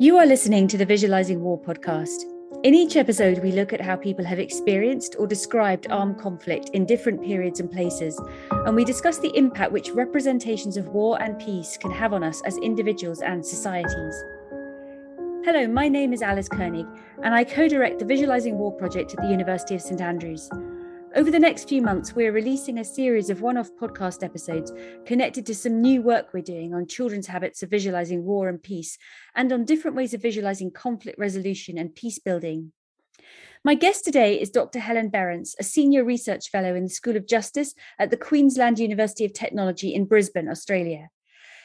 You are listening to the Visualizing War podcast. In each episode, we look at how people have experienced or described armed conflict in different periods and places, and we discuss the impact which representations of war and peace can have on us as individuals and societies. Hello, my name is Alice Koenig, and I co direct the Visualizing War project at the University of St Andrews. Over the next few months, we're releasing a series of one off podcast episodes connected to some new work we're doing on children's habits of visualizing war and peace, and on different ways of visualizing conflict resolution and peace building. My guest today is Dr. Helen Berents, a senior research fellow in the School of Justice at the Queensland University of Technology in Brisbane, Australia.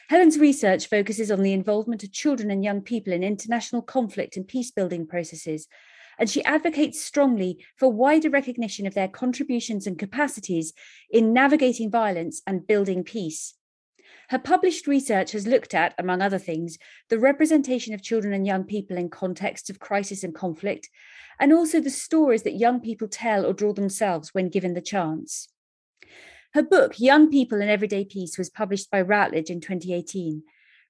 Helen's research focuses on the involvement of children and young people in international conflict and peace building processes, and she advocates strongly for wider recognition of their contributions and capacities in navigating violence and building peace. Her published research has looked at, among other things, the representation of children and young people in contexts of crisis and conflict, and also the stories that young people tell or draw themselves when given the chance. Her book, Young People and Everyday Peace, was published by Routledge in 2018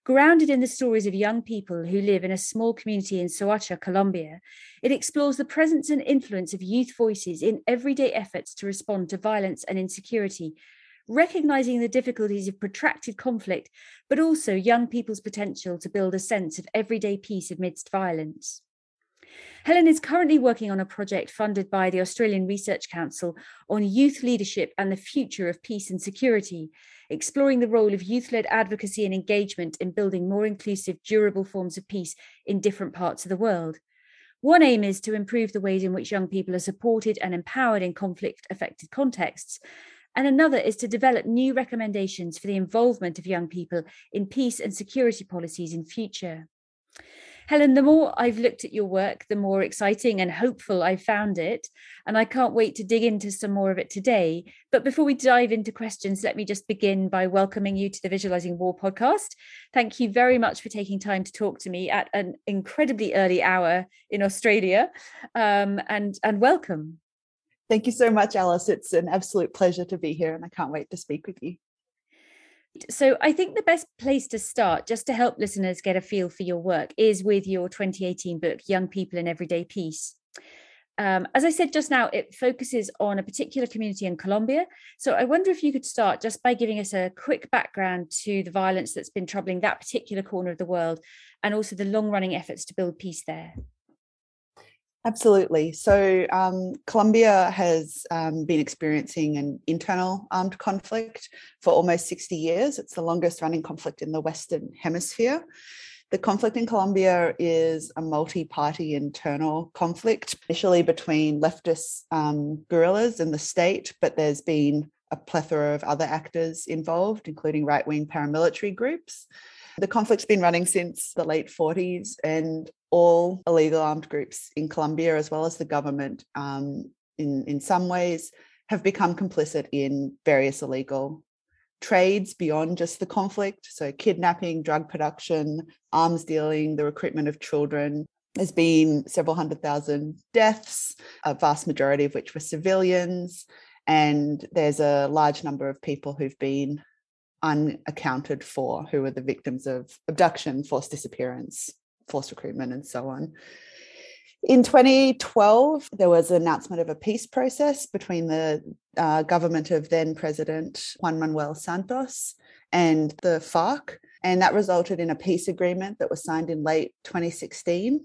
Grounded in the stories of young people who live in a small community in Soacha, Colombia, it explores the presence and influence of youth voices in everyday efforts to respond to violence and insecurity, recognizing the difficulties of protracted conflict, but also young people's potential to build a sense of everyday peace amidst violence. Helen is currently working on a project funded by the Australian Research Council on youth leadership and the future of peace and security, exploring the role of youth led advocacy and engagement in building more inclusive, durable forms of peace in different parts of the world. One aim is to improve the ways in which young people are supported and empowered in conflict affected contexts. And another is to develop new recommendations for the involvement of young people in peace and security policies in future. Helen, the more I've looked at your work, the more exciting and hopeful I've found it. And I can't wait to dig into some more of it today. But before we dive into questions, let me just begin by welcoming you to the Visualizing War podcast. Thank you very much for taking time to talk to me at an incredibly early hour in Australia. Um, and, and welcome. Thank you so much, Alice. It's an absolute pleasure to be here, and I can't wait to speak with you. So, I think the best place to start, just to help listeners get a feel for your work, is with your 2018 book, Young People in Everyday Peace. Um, as I said just now, it focuses on a particular community in Colombia. So, I wonder if you could start just by giving us a quick background to the violence that's been troubling that particular corner of the world and also the long running efforts to build peace there. Absolutely. So, um, Colombia has um, been experiencing an internal armed conflict for almost 60 years. It's the longest running conflict in the Western Hemisphere. The conflict in Colombia is a multi party internal conflict, initially between leftist um, guerrillas and the state, but there's been a plethora of other actors involved, including right wing paramilitary groups. The conflict's been running since the late 40s, and all illegal armed groups in Colombia, as well as the government, um, in, in some ways, have become complicit in various illegal trades beyond just the conflict. So, kidnapping, drug production, arms dealing, the recruitment of children. There's been several hundred thousand deaths, a vast majority of which were civilians. And there's a large number of people who've been unaccounted for, who are the victims of abduction, forced disappearance, forced recruitment and so on. In 2012, there was an announcement of a peace process between the uh, government of then President Juan Manuel Santos and the FARC, and that resulted in a peace agreement that was signed in late 2016.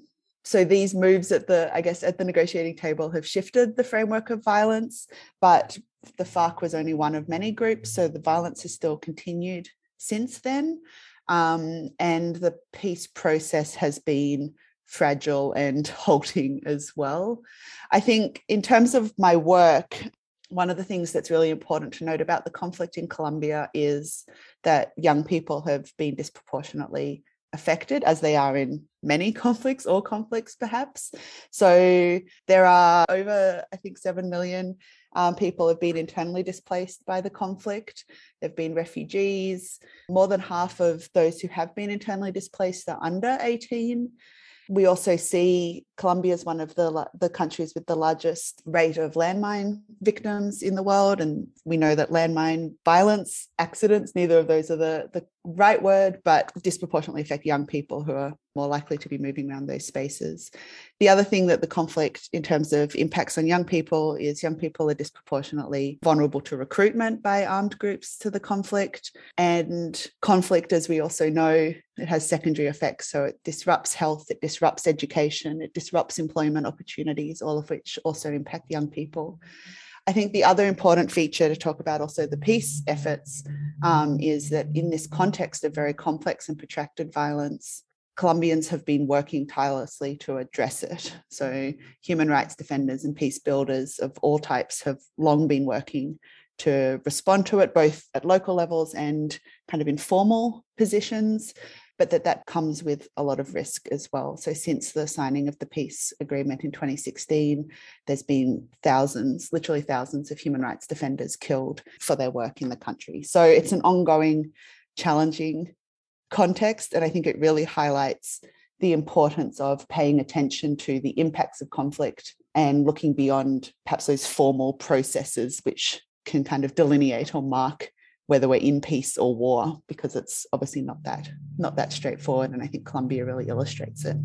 So these moves at the, I guess, at the negotiating table have shifted the framework of violence, but the FARC was only one of many groups, so the violence has still continued since then. Um, and the peace process has been fragile and halting as well. I think, in terms of my work, one of the things that's really important to note about the conflict in Colombia is that young people have been disproportionately affected, as they are in many conflicts, or conflicts perhaps. So there are over, I think, 7 million um, people have been internally displaced by the conflict. They've been refugees. More than half of those who have been internally displaced are under 18. We also see Colombia as one of the, the countries with the largest rate of landmine victims in the world. And we know that landmine violence, accidents, neither of those are the, the right word, but disproportionately affect young people who are more likely to be moving around those spaces. The other thing that the conflict, in terms of impacts on young people, is young people are disproportionately vulnerable to recruitment by armed groups to the conflict. And conflict, as we also know, it has secondary effects. So it disrupts health, it disrupts education, it disrupts employment opportunities, all of which also impact young people. I think the other important feature to talk about also the peace efforts um, is that in this context of very complex and protracted violence, Colombians have been working tirelessly to address it. So, human rights defenders and peace builders of all types have long been working to respond to it, both at local levels and kind of informal positions, but that that comes with a lot of risk as well. So, since the signing of the peace agreement in 2016, there's been thousands, literally thousands of human rights defenders killed for their work in the country. So, it's an ongoing, challenging context. And I think it really highlights the importance of paying attention to the impacts of conflict and looking beyond perhaps those formal processes which can kind of delineate or mark whether we're in peace or war because it's obviously not that not that straightforward and i think colombia really illustrates it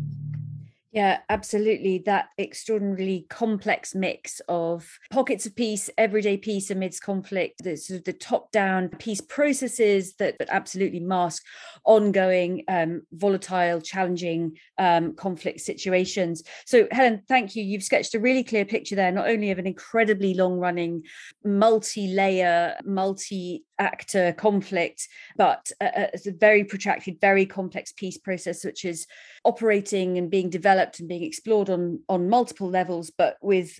yeah, absolutely. That extraordinarily complex mix of pockets of peace, everyday peace amidst conflict, the sort of the top-down peace processes that, absolutely mask ongoing, um, volatile, challenging um, conflict situations. So, Helen, thank you. You've sketched a really clear picture there, not only of an incredibly long-running, multi-layer, multi-actor conflict, but a, a very protracted, very complex peace process, which is operating and being developed and being explored on on multiple levels but with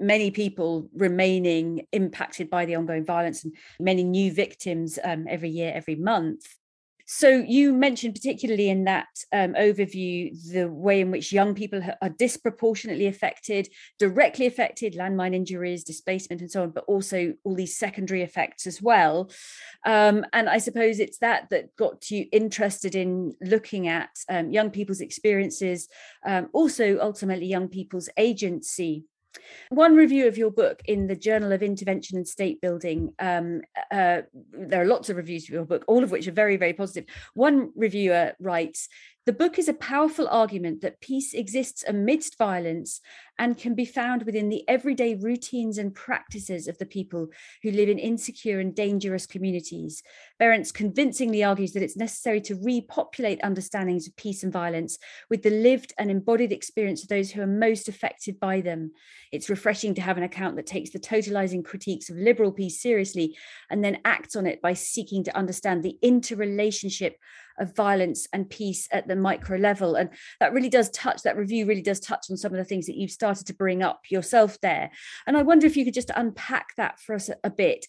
many people remaining impacted by the ongoing violence and many new victims um, every year every month so you mentioned particularly in that um, overview the way in which young people are disproportionately affected, directly affected, landmine injuries, displacement, and so on, but also all these secondary effects as well. Um, and I suppose it's that that got you interested in looking at um, young people's experiences, um, also ultimately young people's agency one review of your book in the Journal of Intervention and State Building. Um, uh, there are lots of reviews of your book, all of which are very, very positive. One reviewer writes the book is a powerful argument that peace exists amidst violence and can be found within the everyday routines and practices of the people who live in insecure and dangerous communities. Berents convincingly argues that it's necessary to repopulate understandings of peace and violence with the lived and embodied experience of those who are most affected by them. It's refreshing to have an account that takes the totalizing critiques of liberal peace seriously and then acts on it by seeking to understand the interrelationship of violence and peace at the micro level. And that really does touch, that review really does touch on some of the things that you've started to bring up yourself there. And I wonder if you could just unpack that for us a, a bit.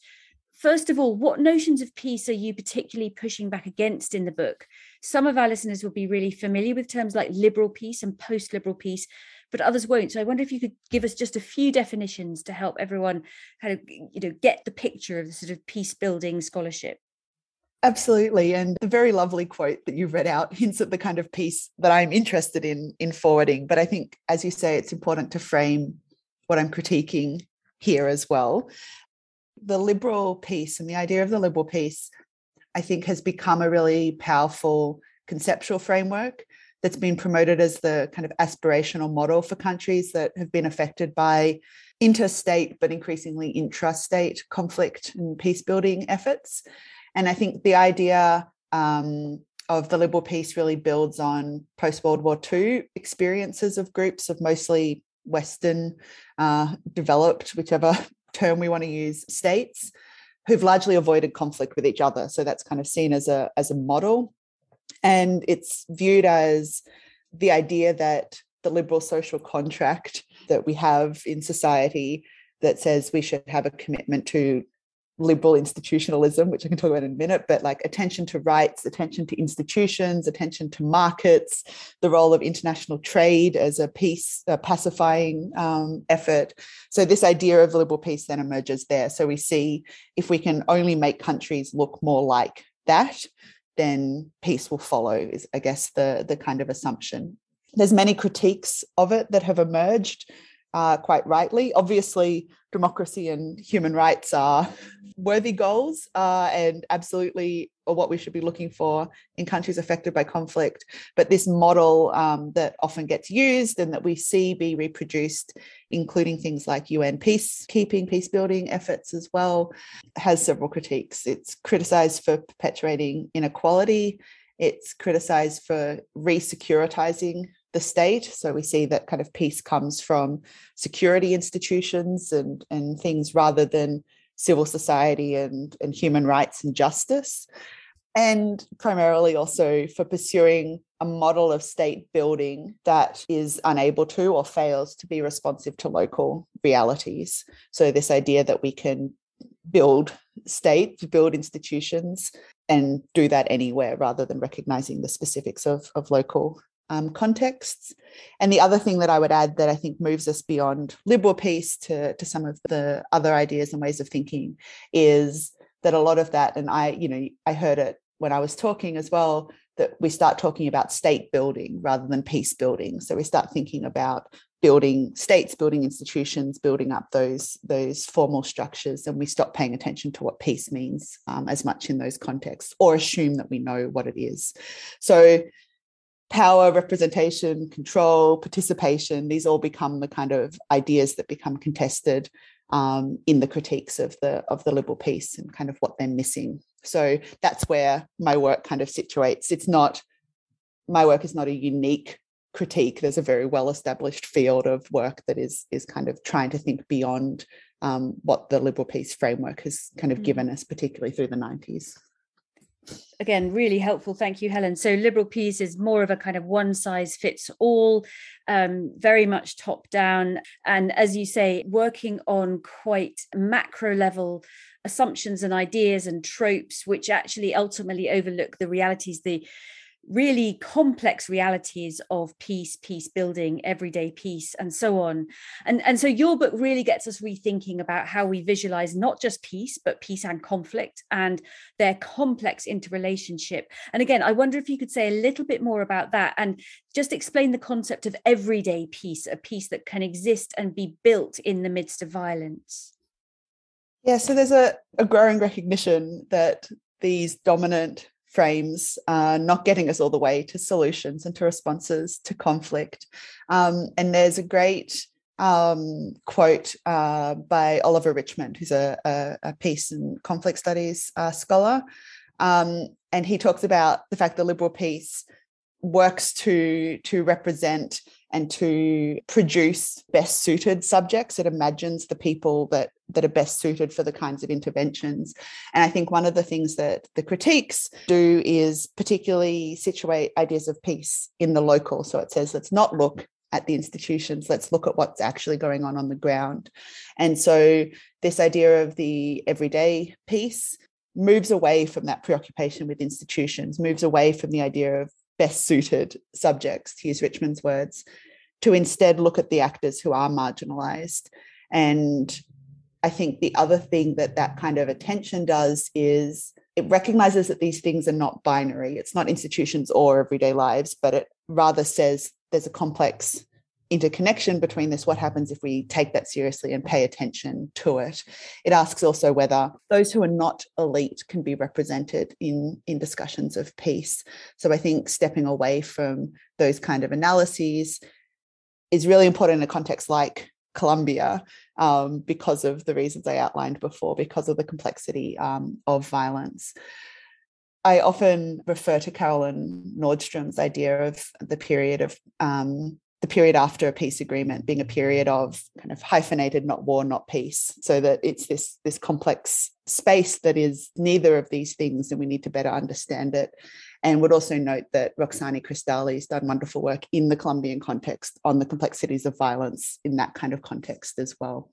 First of all, what notions of peace are you particularly pushing back against in the book? Some of our listeners will be really familiar with terms like liberal peace and post liberal peace, but others won't. So I wonder if you could give us just a few definitions to help everyone kind of you know get the picture of the sort of peace building scholarship. Absolutely. And the very lovely quote that you read out hints at the kind of peace that I'm interested in in forwarding. But I think, as you say, it's important to frame what I'm critiquing here as well. The liberal peace and the idea of the liberal peace, I think, has become a really powerful conceptual framework that's been promoted as the kind of aspirational model for countries that have been affected by interstate, but increasingly intrastate conflict and peace building efforts. And I think the idea um, of the liberal peace really builds on post World War II experiences of groups of mostly Western uh, developed, whichever term we want to use, states who've largely avoided conflict with each other. So that's kind of seen as a as a model, and it's viewed as the idea that the liberal social contract that we have in society that says we should have a commitment to liberal institutionalism, which I can talk about in a minute, but like attention to rights, attention to institutions, attention to markets, the role of international trade as a peace a pacifying um, effort. So this idea of liberal peace then emerges there. So we see if we can only make countries look more like that, then peace will follow. Is I guess the the kind of assumption. There's many critiques of it that have emerged uh, quite rightly. Obviously, democracy and human rights are worthy goals uh, and absolutely what we should be looking for in countries affected by conflict. But this model um, that often gets used and that we see be reproduced, including things like UN peacekeeping, peace building efforts as well, has several critiques. It's criticized for perpetuating inequality. It's criticized for re securitizing the state. So we see that kind of peace comes from security institutions and, and things rather than civil society and, and human rights and justice. And primarily also for pursuing a model of state building that is unable to or fails to be responsive to local realities. So, this idea that we can build state, build institutions, and do that anywhere rather than recognizing the specifics of, of local um, contexts. And the other thing that I would add that I think moves us beyond liberal peace to, to some of the other ideas and ways of thinking is that a lot of that, and I, you know, I heard it when I was talking as well, that we start talking about state building rather than peace building. So we start thinking about building states, building institutions, building up those those formal structures, and we stop paying attention to what peace means um, as much in those contexts, or assume that we know what it is. So power, representation, control, participation, these all become the kind of ideas that become contested um, in the critiques of the of the liberal peace and kind of what they're missing. So that's where my work kind of situates. It's not my work is not a unique critique. There's a very well established field of work that is is kind of trying to think beyond um, what the liberal peace framework has kind of mm. given us, particularly through the 90s again really helpful. Thank you helen. So liberal peace is more of a kind of one size fits all um, very much top down. And as you say working on quite macro level assumptions and ideas and tropes which actually ultimately overlook the realities the really complex realities of peace peace building everyday peace and so on. And and so your book really gets us rethinking about how we visualize not just peace but peace and conflict and their complex interrelationship. And again i wonder if you could say a little bit more about that and just explain the concept of everyday peace a peace that can exist and be built in the midst of violence. Yeah so there's a, a growing recognition that these dominant frames, uh, not getting us all the way to solutions and to responses to conflict. Um, and there's a great um, quote uh, by Oliver Richmond, who's a, a, a peace and conflict studies uh, scholar. Um, and he talks about the fact that liberal peace works to to represent and to produce best suited subjects it imagines the people that that are best suited for the kinds of interventions. And i think one of the things that the critiques do is particularly situate ideas of peace in the local. So it says let's not look at the institutions let's look at what's actually going on on the ground. And so this idea of the everyday peace moves away from that preoccupation with institutions moves away from the idea of best suited subjects, to use Richmond's words, to instead look at the actors who are marginalized. And I think the other thing that that kind of attention does is it recognizes that these things are not binary. It's not institutions or everyday lives, but it rather says there's a complex interconnection between this what happens if we take that seriously and pay attention to it it asks also whether those who are not elite can be represented in in discussions of peace so i think stepping away from those kind of analyses is really important in a context like Colombia um, because of the reasons I outlined before, because of the complexity um, of violence. I often refer to Carolyn Nordstrom's idea of the period of um, the period after a peace agreement being a period of kind of hyphenated not war not peace so that it's this this complex space that is neither of these things and we need to better understand it and would also note that Roxani Krystalli has done wonderful work in the Colombian context on the complexities of violence in that kind of context as well.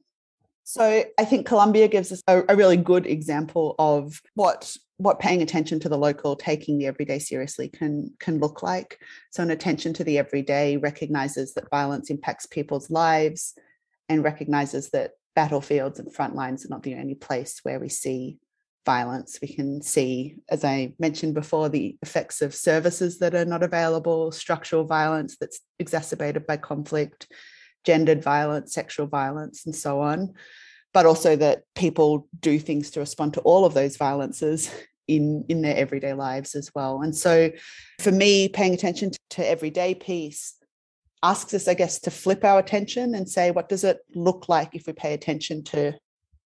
So I think Colombia gives us a, a, really good example of what what paying attention to the local, taking the everyday seriously can can look like. So an attention to the everyday recognizes that violence impacts people's lives and recognizes that battlefields and front lines are not the only place where we see violence. We can see, as I mentioned before, the effects of services that are not available, structural violence that's exacerbated by conflict, gendered violence, sexual violence, and so on, but also that people do things to respond to all of those violences in in their everyday lives as well. And so, for me, paying attention to, everyday peace asks us, I guess, to flip our attention and say, what does it look like if we pay attention to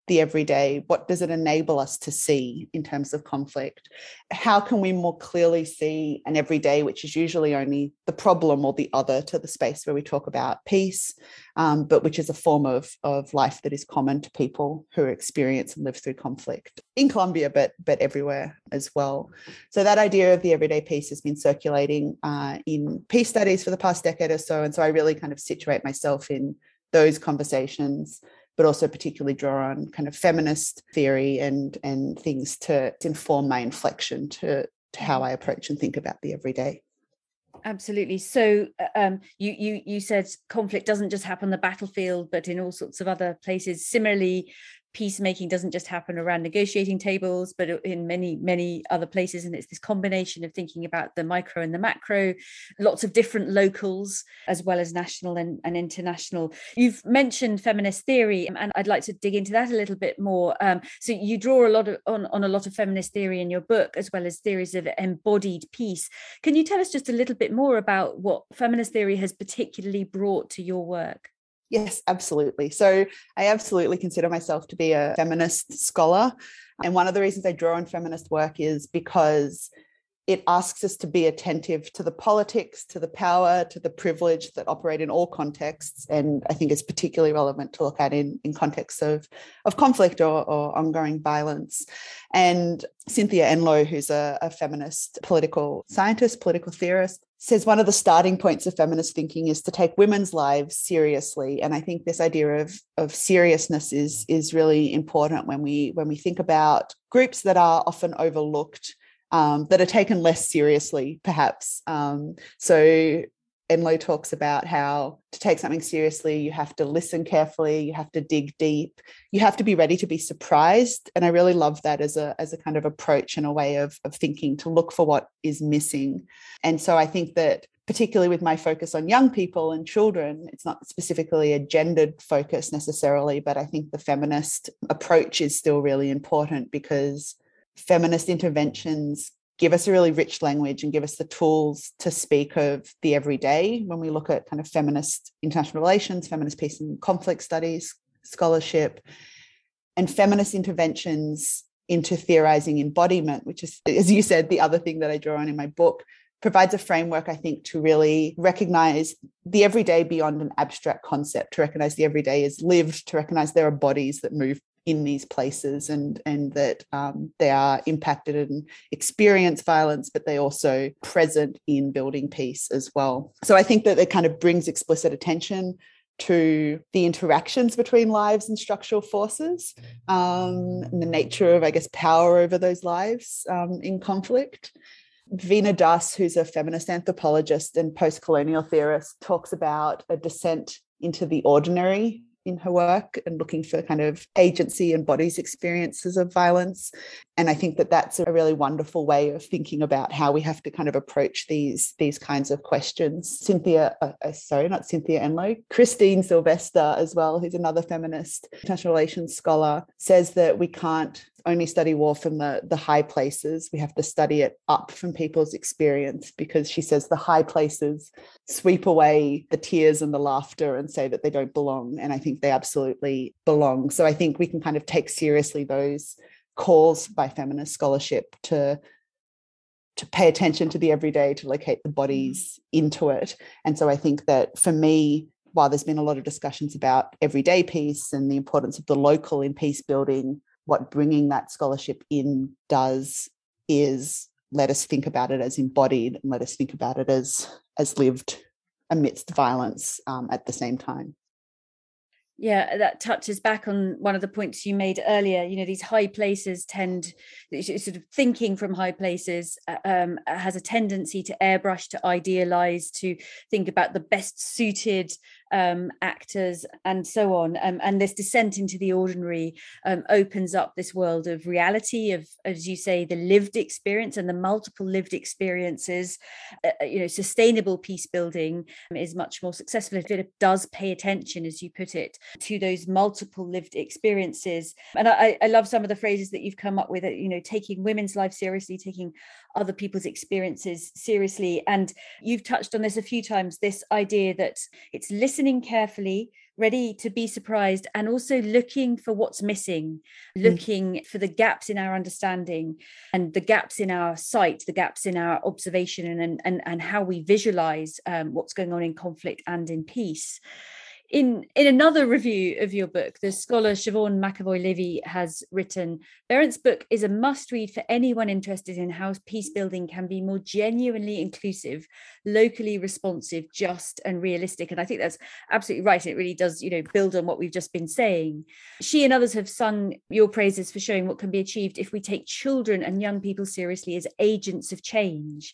the everyday? What does it enable us to see in terms of conflict? How can we more clearly see an everyday, which is usually only the problem or the other to the space where we talk about peace, um, but which is a form of, of life that is common to people who experience and live through conflict in Colombia, but but everywhere as well. So that idea of the everyday peace has been circulating uh, in peace studies for the past decade or so, and so I really kind of situate myself in those conversations but also particularly draw on kind of feminist theory and and things to, to inform my inflection to, to how I approach and think about the everyday. Absolutely. So uh, um, you you you said conflict doesn't just happen on the battlefield, but in all sorts of other places. Similarly, peacemaking doesn't just happen around negotiating tables, but in many, many other places. And it's this combination of thinking about the micro and the macro, lots of different locals, as well as national and, and international. You've mentioned feminist theory, and I'd like to dig into that a little bit more. Um, so you draw a lot of on, on a lot of feminist theory in your book, as well as theories of embodied peace. Can you tell us just a little bit more about what feminist theory has particularly brought to your work? Yes, absolutely. So I absolutely consider myself to be a feminist scholar. And one of the reasons I draw on feminist work is because it asks us to be attentive to the politics, to the power, to the privilege that operate in all contexts. And I think it's particularly relevant to look at in, in contexts of, of conflict or, or ongoing violence. And Cynthia Enloe, who's a, a feminist political scientist, political theorist, says one of the starting points of feminist thinking is to take women's lives seriously. And i think this idea of of seriousness is is really important when we when we think about groups that are often overlooked um, that are taken less seriously perhaps. Um, so Enloe talks about how to take something seriously, you have to listen carefully, you have to dig deep, you have to be ready to be surprised. And I really love that as a as a kind of approach and a way of, of thinking to look for what is missing. And so I think that particularly with my focus on young people and children, it's not specifically a gendered focus necessarily, but I think the feminist approach is still really important because feminist interventions give us a really rich language and give us the tools to speak of the everyday when we look at kind of feminist international relations, feminist peace and conflict studies, scholarship, and feminist interventions into theorizing embodiment, which is, as you said, the other thing that I draw on in my book, provides a framework, I think, to really recognize the everyday beyond an abstract concept, to recognize the everyday is lived, to recognize there are bodies that move in these places and and that um, they are impacted and experience violence but they also present in building peace as well. So i think that it kind of brings explicit attention to the interactions between lives and structural forces um, and the nature of i guess power over those lives um, in conflict. Veena Das, who's a feminist anthropologist and post colonial theorist, talks about a descent into the ordinary in her work and looking for kind of agency and bodies experiences of violence. And i think that that's a really wonderful way of thinking about how we have to kind of approach these these kinds of questions. Cynthia uh, uh sorry not cynthia enloe christine sylvester as well who's another feminist international relations scholar says that we can't only study war from the, the high places. We have to study it up from people's experience because she says the high places sweep away the tears and the laughter and say that they don't belong. And I think they absolutely belong. So I think we can kind of take seriously those calls by feminist scholarship to to pay attention to the everyday to locate the bodies mm. into it and so i think that for me while there's been a lot of discussions about everyday peace and the importance of the local in peace building what bringing that scholarship in does is let us think about it as embodied and let us think about it as as lived amidst violence um, at the same time. Yeah that touches back on one of the points you made earlier you know these high places tend sort of thinking from high places uh, um, has a tendency to airbrush to idealize to think about the best suited um, actors, and so on. Um, and this descent into the ordinary um, opens up this world of reality, of, as you say, the lived experience and the multiple lived experiences. Uh, uh you know, sustainable peace building is much more successful if it does pay attention, as you put it, to those multiple lived experiences. And I, I love some of the phrases that you've come up with, uh, you know, taking women's life seriously, taking other people's experiences seriously. And you've touched on this a few times this idea that it's listening carefully, ready to be surprised, and also looking for what's missing, mm. looking for the gaps in our understanding and the gaps in our sight, the gaps in our observation, and, and, and how we visualize um, what's going on in conflict and in peace in in another review of your book, the scholar Siobhan McEvoy-Levy has written Berents' book is a must read for anyone interested in how peace building can be more genuinely inclusive, locally responsive, just and realistic. And I think that's absolutely right. It really does, you know, build on what we've just been saying. She and others have sung your praises for showing what can be achieved if we take children and young people seriously as agents of change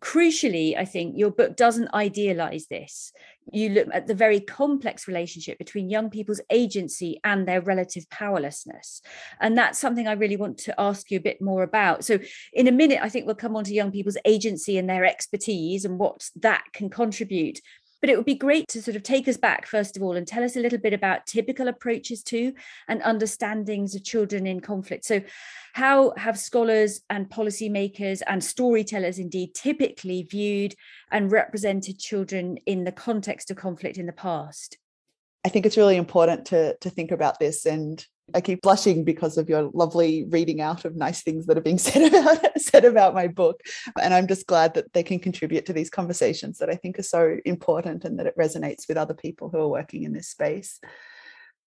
crucially, I think your book doesn't idealize this. You look at the very complex relationship between young people's agency and their relative powerlessness. And that's something I really want to ask you a bit more about. So, in a minute, I think we'll come on to young people's agency and their expertise and what that can contribute. But it would be great to sort of take us back, first of all, and tell us a little bit about typical approaches to and understandings of children in conflict. So, how have scholars and policymakers and storytellers indeed typically viewed and represented children in the context of conflict in the past? I think it's really important to, to think about this and I keep blushing because of your lovely reading out of nice things that are being said about said about my book. And I'm just glad that they can contribute to these conversations that I think are so important and that it resonates with other people who are working in this space.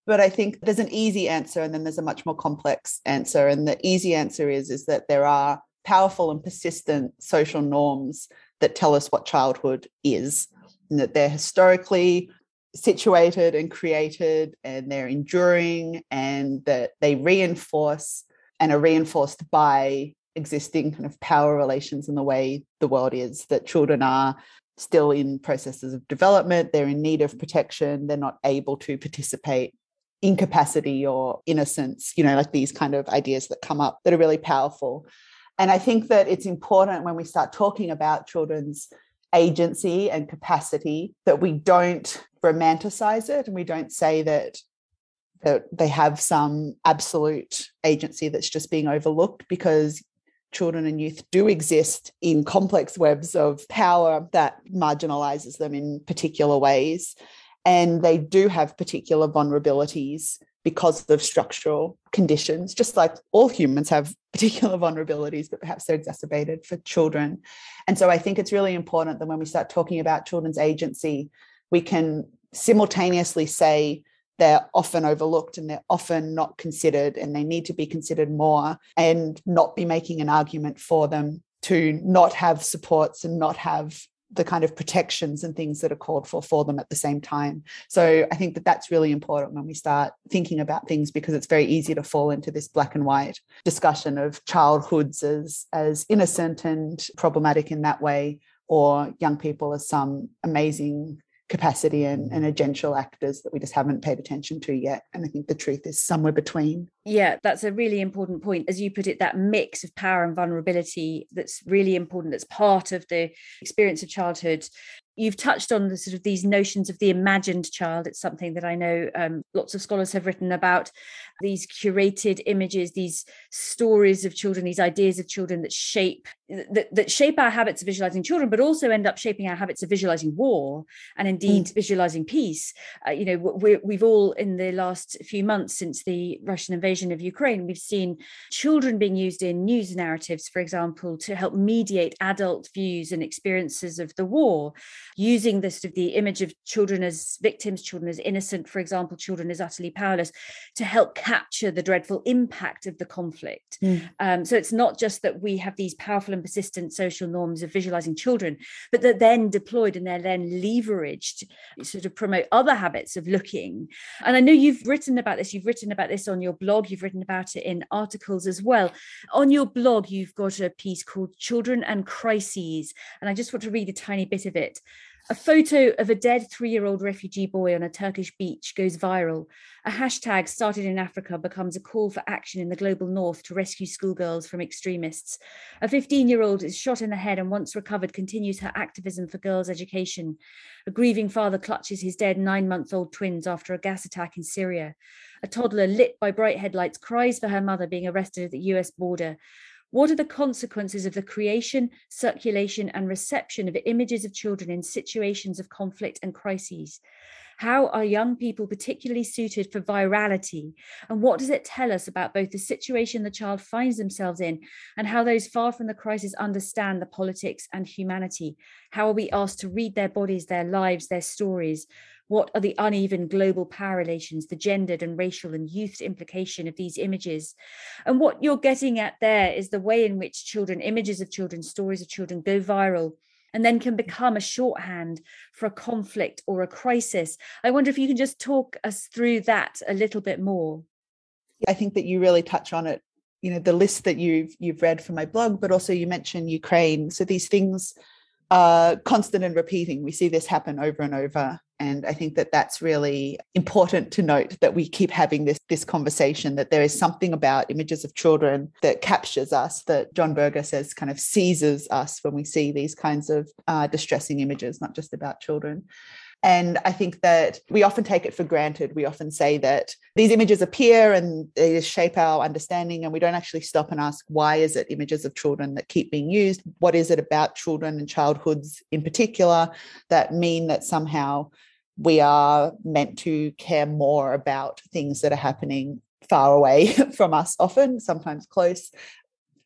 But I think there's an easy answer and then there's a much more complex answer. And the easy answer is, is that there are powerful and persistent social norms that tell us what childhood is, and that they're historically situated and created and they're enduring and that they reinforce and are reinforced by existing kind of power relations in the way the world is that children are still in processes of development they're in need of protection they're not able to participate incapacity or innocence you know like these kind of ideas that come up that are really powerful. And i think that it's important when we start talking about children's agency and capacity that we don't romanticize it and we don't say that that they have some absolute agency that's just being overlooked because children and youth do exist in complex webs of power that marginalizes them in particular ways and they do have particular vulnerabilities because of structural conditions, just like all humans have particular vulnerabilities, but perhaps they're exacerbated for children. And so I think it's really important that when we start talking about children's agency, we can simultaneously say they're often overlooked and they're often not considered and they need to be considered more and not be making an argument for them to not have supports and not have the kind of protections and things that are called for for them at the same time. So I think that that's really important when we start thinking about things because it's very easy to fall into this black and white discussion of childhoods as as innocent and problematic in that way or young people as some amazing capacity and, and agential actors that we just haven't paid attention to yet. And I think the truth is somewhere between. Yeah, that's a really important point. As you put it, that mix of power and vulnerability that's really important, that's part of the experience of childhood you've touched on the sort of these notions of the imagined child it's something that i know um, lots of scholars have written about these curated images these stories of children these ideas of children that shape that, that shape our habits of visualizing children but also end up shaping our habits of visualizing war and indeed mm. visualizing peace uh, you know we have all in the last few months since the russian invasion of ukraine we've seen children being used in news narratives for example to help mediate adult views and experiences of the war using this sort of the image of children as victims, children as innocent, for example, children as utterly powerless, to help capture the dreadful impact of the conflict. Mm. Um, so it's not just that we have these powerful and persistent social norms of visualizing children, but they're then deployed and they're then leveraged to sort of promote other habits of looking. And I know you've written about this, you've written about this on your blog, you've written about it in articles as well. On your blog, you've got a piece called Children and Crises. And I just want to read a tiny bit of it. A photo of a dead three year old refugee boy on a Turkish beach goes viral. A hashtag started in Africa becomes a call for action in the global north to rescue schoolgirls from extremists. A 15 year old is shot in the head and, once recovered, continues her activism for girls' education. A grieving father clutches his dead nine month old twins after a gas attack in Syria. A toddler lit by bright headlights cries for her mother being arrested at the US border. What are the consequences of the creation, circulation, and reception of images of children in situations of conflict and crises? How are young people particularly suited for virality? And what does it tell us about both the situation the child finds themselves in and how those far from the crisis understand the politics and humanity? How are we asked to read their bodies, their lives, their stories? What are the uneven global power relations, the gendered and racial and youth implication of these images? And what you're getting at there is the way in which children, images of children, stories of children go viral and then can become a shorthand for a conflict or a crisis. I wonder if you can just talk us through that a little bit more. I think that you really touch on it. You know, the list that you've you've read from my blog, but also you mentioned Ukraine. So these things are constant and repeating. We see this happen over and over and i think that that's really important to note that we keep having this this conversation that there is something about images of children that captures us that john berger says kind of seizes us when we see these kinds of uh, distressing images not just about children and I think that we often take it for granted. We often say that these images appear and they shape our understanding, and we don't actually stop and ask, why is it images of children that keep being used? What is it about children and childhoods in particular that mean that somehow we are meant to care more about things that are happening far away from us, often, sometimes close,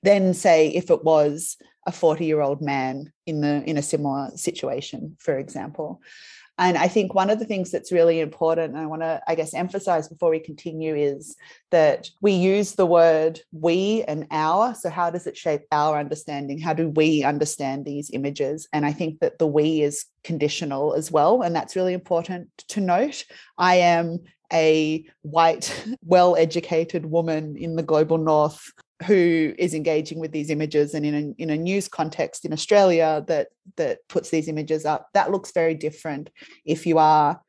than say if it was a 40 year old man in the in a similar situation for example and I think one of the things that's really important, and I want to, I guess, emphasize before we continue is that we use the word we and our. So, how does it shape our understanding? How do we understand these images? And I think that the we is conditional as well. And that's really important to note. I am a white, well educated woman in the global north who is engaging with these images and in a, in a news context in Australia that that puts these images up that looks very different if you are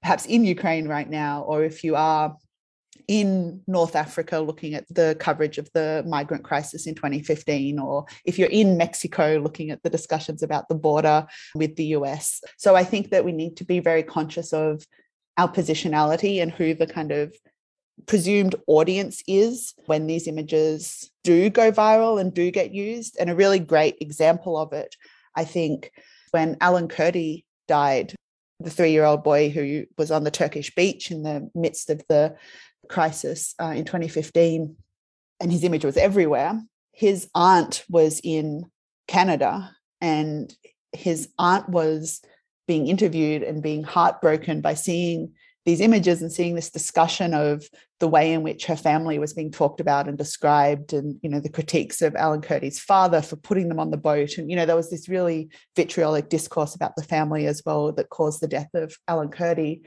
perhaps in Ukraine right now or if you are in North Africa looking at the coverage of the migrant crisis in 2015 or if you're in Mexico looking at the discussions about the border with the US so I think that we need to be very conscious of our positionality and who the kind of presumed audience is when these images do go viral and do get used. And a really great example of it, I think, when Alan Kurdi died, the three year old boy who was on the Turkish beach in the midst of the crisis uh, in 2015, and his image was everywhere. His aunt was in Canada, and his aunt was being interviewed and being heartbroken by seeing these images and seeing this discussion of the way in which her family was being talked about and described and you know the critiques of alan kurdi's father for putting them on the boat. And you know there was this really vitriolic discourse about the family as well that caused the death of alan kurdi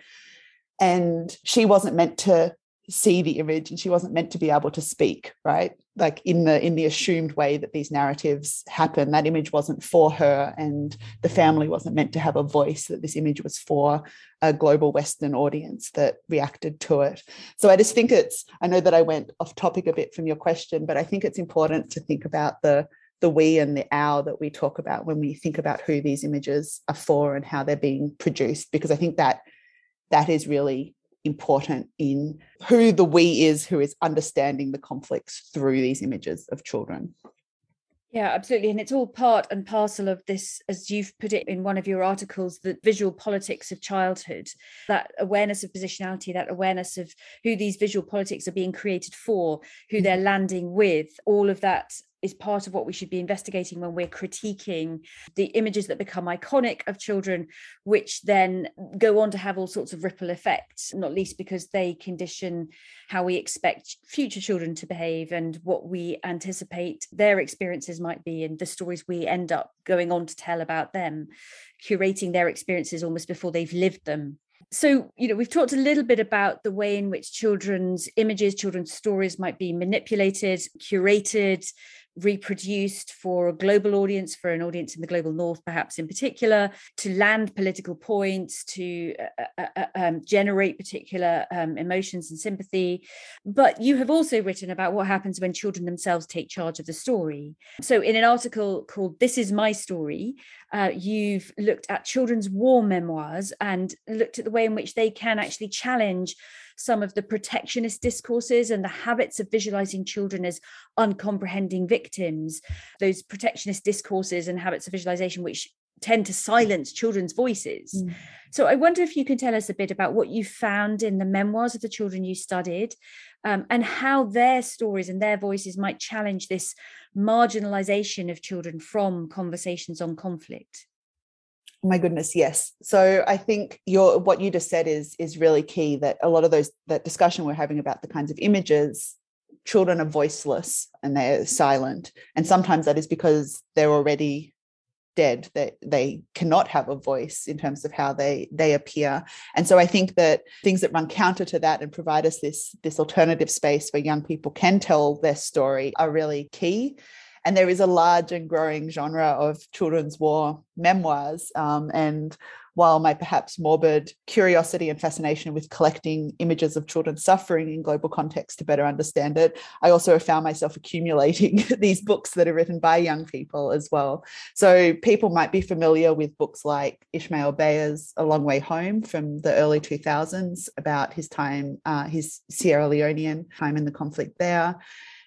and she wasn't meant to see the image and she wasn't meant to be able to speak right like in the in the assumed way that these narratives happen. That image wasn't for her and the family wasn't meant to have a voice that this image was for a global western audience that reacted to it. So i just think it's i know that i went off topic a bit from your question but i think it's important to think about the the we and the our that we talk about when we think about who these images are for and how they're being produced because i think that that is really important in who the we is who is understanding the conflicts through these images of children. Yeah, absolutely. And it's all part and parcel of this, as you've put it in one of your articles, the visual politics of childhood, that awareness of positionality, that awareness of who these visual politics are being created for, who they're mm-hmm. landing with, all of that is part of what we should be investigating when we're critiquing the images that become iconic of children, which then go on to have all sorts of ripple effects, not least because they condition how we expect future children to behave and what we anticipate their experiences might be and the stories we end up going on to tell about them, curating their experiences almost before they've lived them. So you know we've talked a little bit about the way in which children's images children's stories might be manipulated curated reproduced for a global audience, for an audience in the global north, perhaps in particular, to land political points, to uh, uh, uh, um, generate particular um, emotions and sympathy. But you have also written about what happens when children themselves take charge of the story. So, in an article called This Is My Story, uh, you've looked at children's war memoirs and looked at the way in which they can actually challenge some of the protectionist discourses and the habits of visualizing children as uncomprehending victims, those protectionist discourses and habits of visualization, which tend to silence children's voices. Mm. So I wonder if you can tell us a bit about what you found in the memoirs of the children you studied um, and how their stories and their voices might challenge this marginalization of children from conversations on conflict. Oh my goodness, yes. So I think your what you just said is is really key. That a lot of those that discussion we're having about the kinds of images, children are voiceless and they're silent, and sometimes that is because they're already dead that they cannot have a voice in terms of how they they appear and so i think that things that run counter to that and provide us this this alternative space where young people can tell their story are really key and there is a large and growing genre of children's war memoirs. Um, and while my perhaps morbid curiosity and fascination with collecting images of children suffering in global context to better understand it, I also found myself accumulating these books that are written by young people as well. So people might be familiar with books like Ishmael Beah's A Long Way Home from the early 2000s about his time, uh, his Sierra Leonean time in the conflict there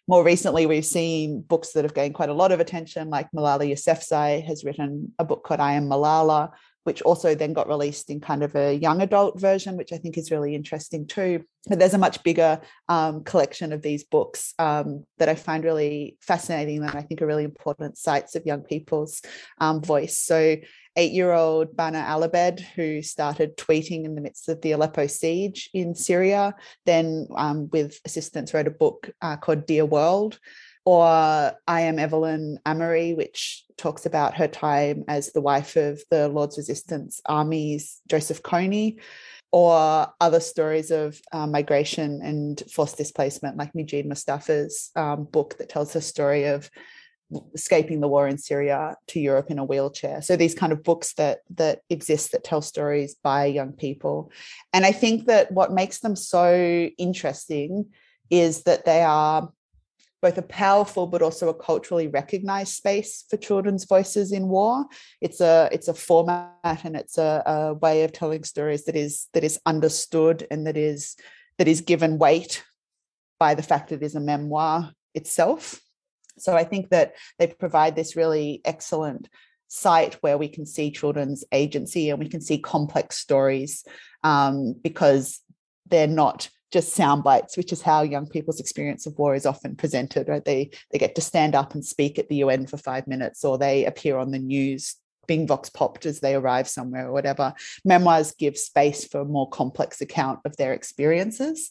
more recently, we've seen books that have gained quite a lot of attention, like Malala Yousafzai has written a book called I Am Malala, which also then got released in kind of a young adult version, which I think is really interesting too. But there's a much bigger um, collection of these books um, that I find really fascinating and I think are really important sites of young people's um, voice. So eight year old Bana Alabed, who started tweeting in the midst of the Aleppo siege in Syria, then um, with assistance wrote a book uh, called Dear World. Or I Am Evelyn Amony, which talks about her time as the wife of the Lord's Resistance Army's Joseph Kony or other stories of uh, migration and forced displacement, like Majid Mustafa's um, book that tells the story of escaping the war in Syria to Europe in a wheelchair. So these kind of books that that exist that tell stories by young people. And I think that what makes them so interesting is that they are both a powerful but also a culturally recognized space for children's voices in war. It's a it's a format and it's a, a way of telling stories that is that is understood and that is that is given weight by the fact that it is a memoir itself. So I think that they provide this really excellent site where we can see children's agency and we can see complex stories um, because they're not just sound bites, which is how young people's experience of war is often presented. Right? They they get to stand up and speak at the UN for five minutes, or they appear on the news being vox popped as they arrive somewhere or whatever. Memoirs give space for a more complex account of their experiences